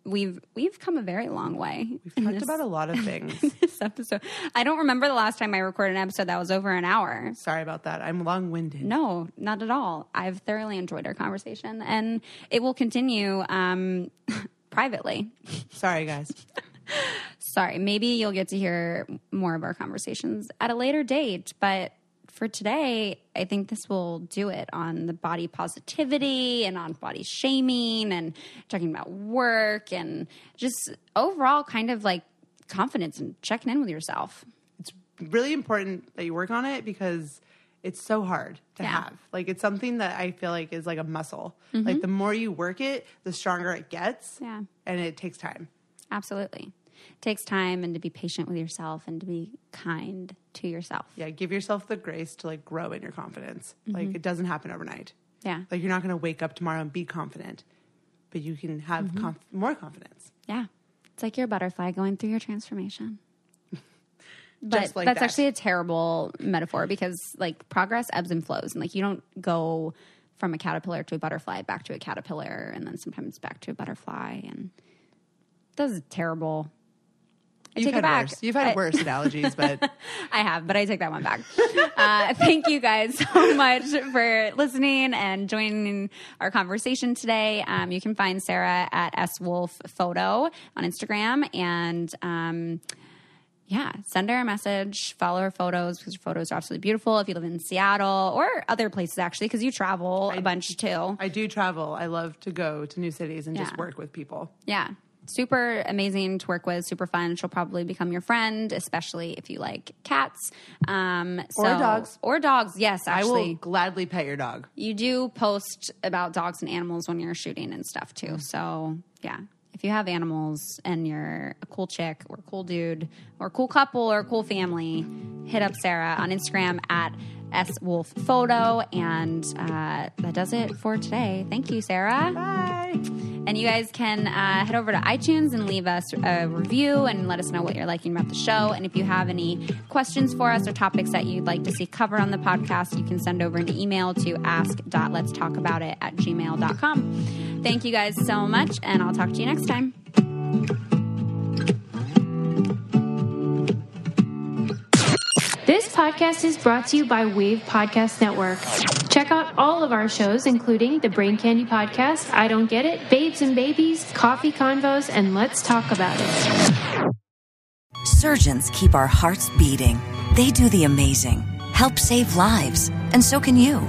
we've we've come a very long way. We've talked about a lot of things. this episode. I don't remember the last time I recorded an episode that was over an hour. Sorry about that. I'm long winded. No, not at all. I've thoroughly enjoyed our conversation, and it will continue um, privately. Sorry, guys. Sorry, maybe you'll get to hear more of our conversations at a later date, but for today, I think this will do it on the body positivity and on body shaming and talking about work and just overall kind of like confidence and checking in with yourself. it's really important that you work on it because it's so hard to Yeah. have. Like it's something that I feel like is like a muscle. Mm-hmm. Like the more you work it, the stronger it gets. Yeah. And it takes time. Absolutely. It takes time and to be patient with yourself and to be kind to yourself. Yeah, give yourself the grace to like grow in your confidence. Mm-hmm. Like it doesn't happen overnight. Yeah. Like you're not going to wake up tomorrow and be confident, but you can have Mm-hmm. conf- more confidence. Yeah. It's like you're a butterfly going through your transformation. But Just like that's that. actually a terrible metaphor because like progress ebbs and flows and like you don't go from a caterpillar to a butterfly back to a caterpillar and then sometimes back to a butterfly and that's terrible. I You've take it had back. worse. You've had I- worse analogies, but I have, but I take that one back. uh, thank you guys so much for listening and joining our conversation today. Um, you can find Sarah at S Wolf Photo on Instagram and. Um, yeah, send her a message, follow her photos because her photos are absolutely beautiful. If you live in Seattle or other places, actually, because you travel a bunch too. I do travel. I love to go to new cities and just work with people. Yeah. Super amazing to work with, super fun. She'll probably become your friend, especially if you like cats. Um, Or dogs. Or dogs, yes, I will actually. gladly pet your dog. You do post about dogs and animals when you're shooting and stuff too. So, yeah. If you have animals and you're a cool chick or a cool dude or a cool couple or a cool family, hit up Sarah on Instagram at swolfphoto. And uh, that does it for today. Thank you, Sarah. Bye. And you guys can uh, head over to iTunes and leave us a review and let us know what you're liking about the show. And if you have any questions for us or topics that you'd like to see covered on the podcast, you can send over an email to ask.letstalkaboutit at gmail.com. Thank you guys so much, and I'll talk to you next time. This podcast is brought to you by Wave Podcast Network. Check out all of our shows, including the Brain Candy Podcast, I Don't Get It, Babes and Babies, Coffee Convos, and Let's Talk About It. Surgeons keep our hearts beating. They do the amazing, help save lives, and so can you.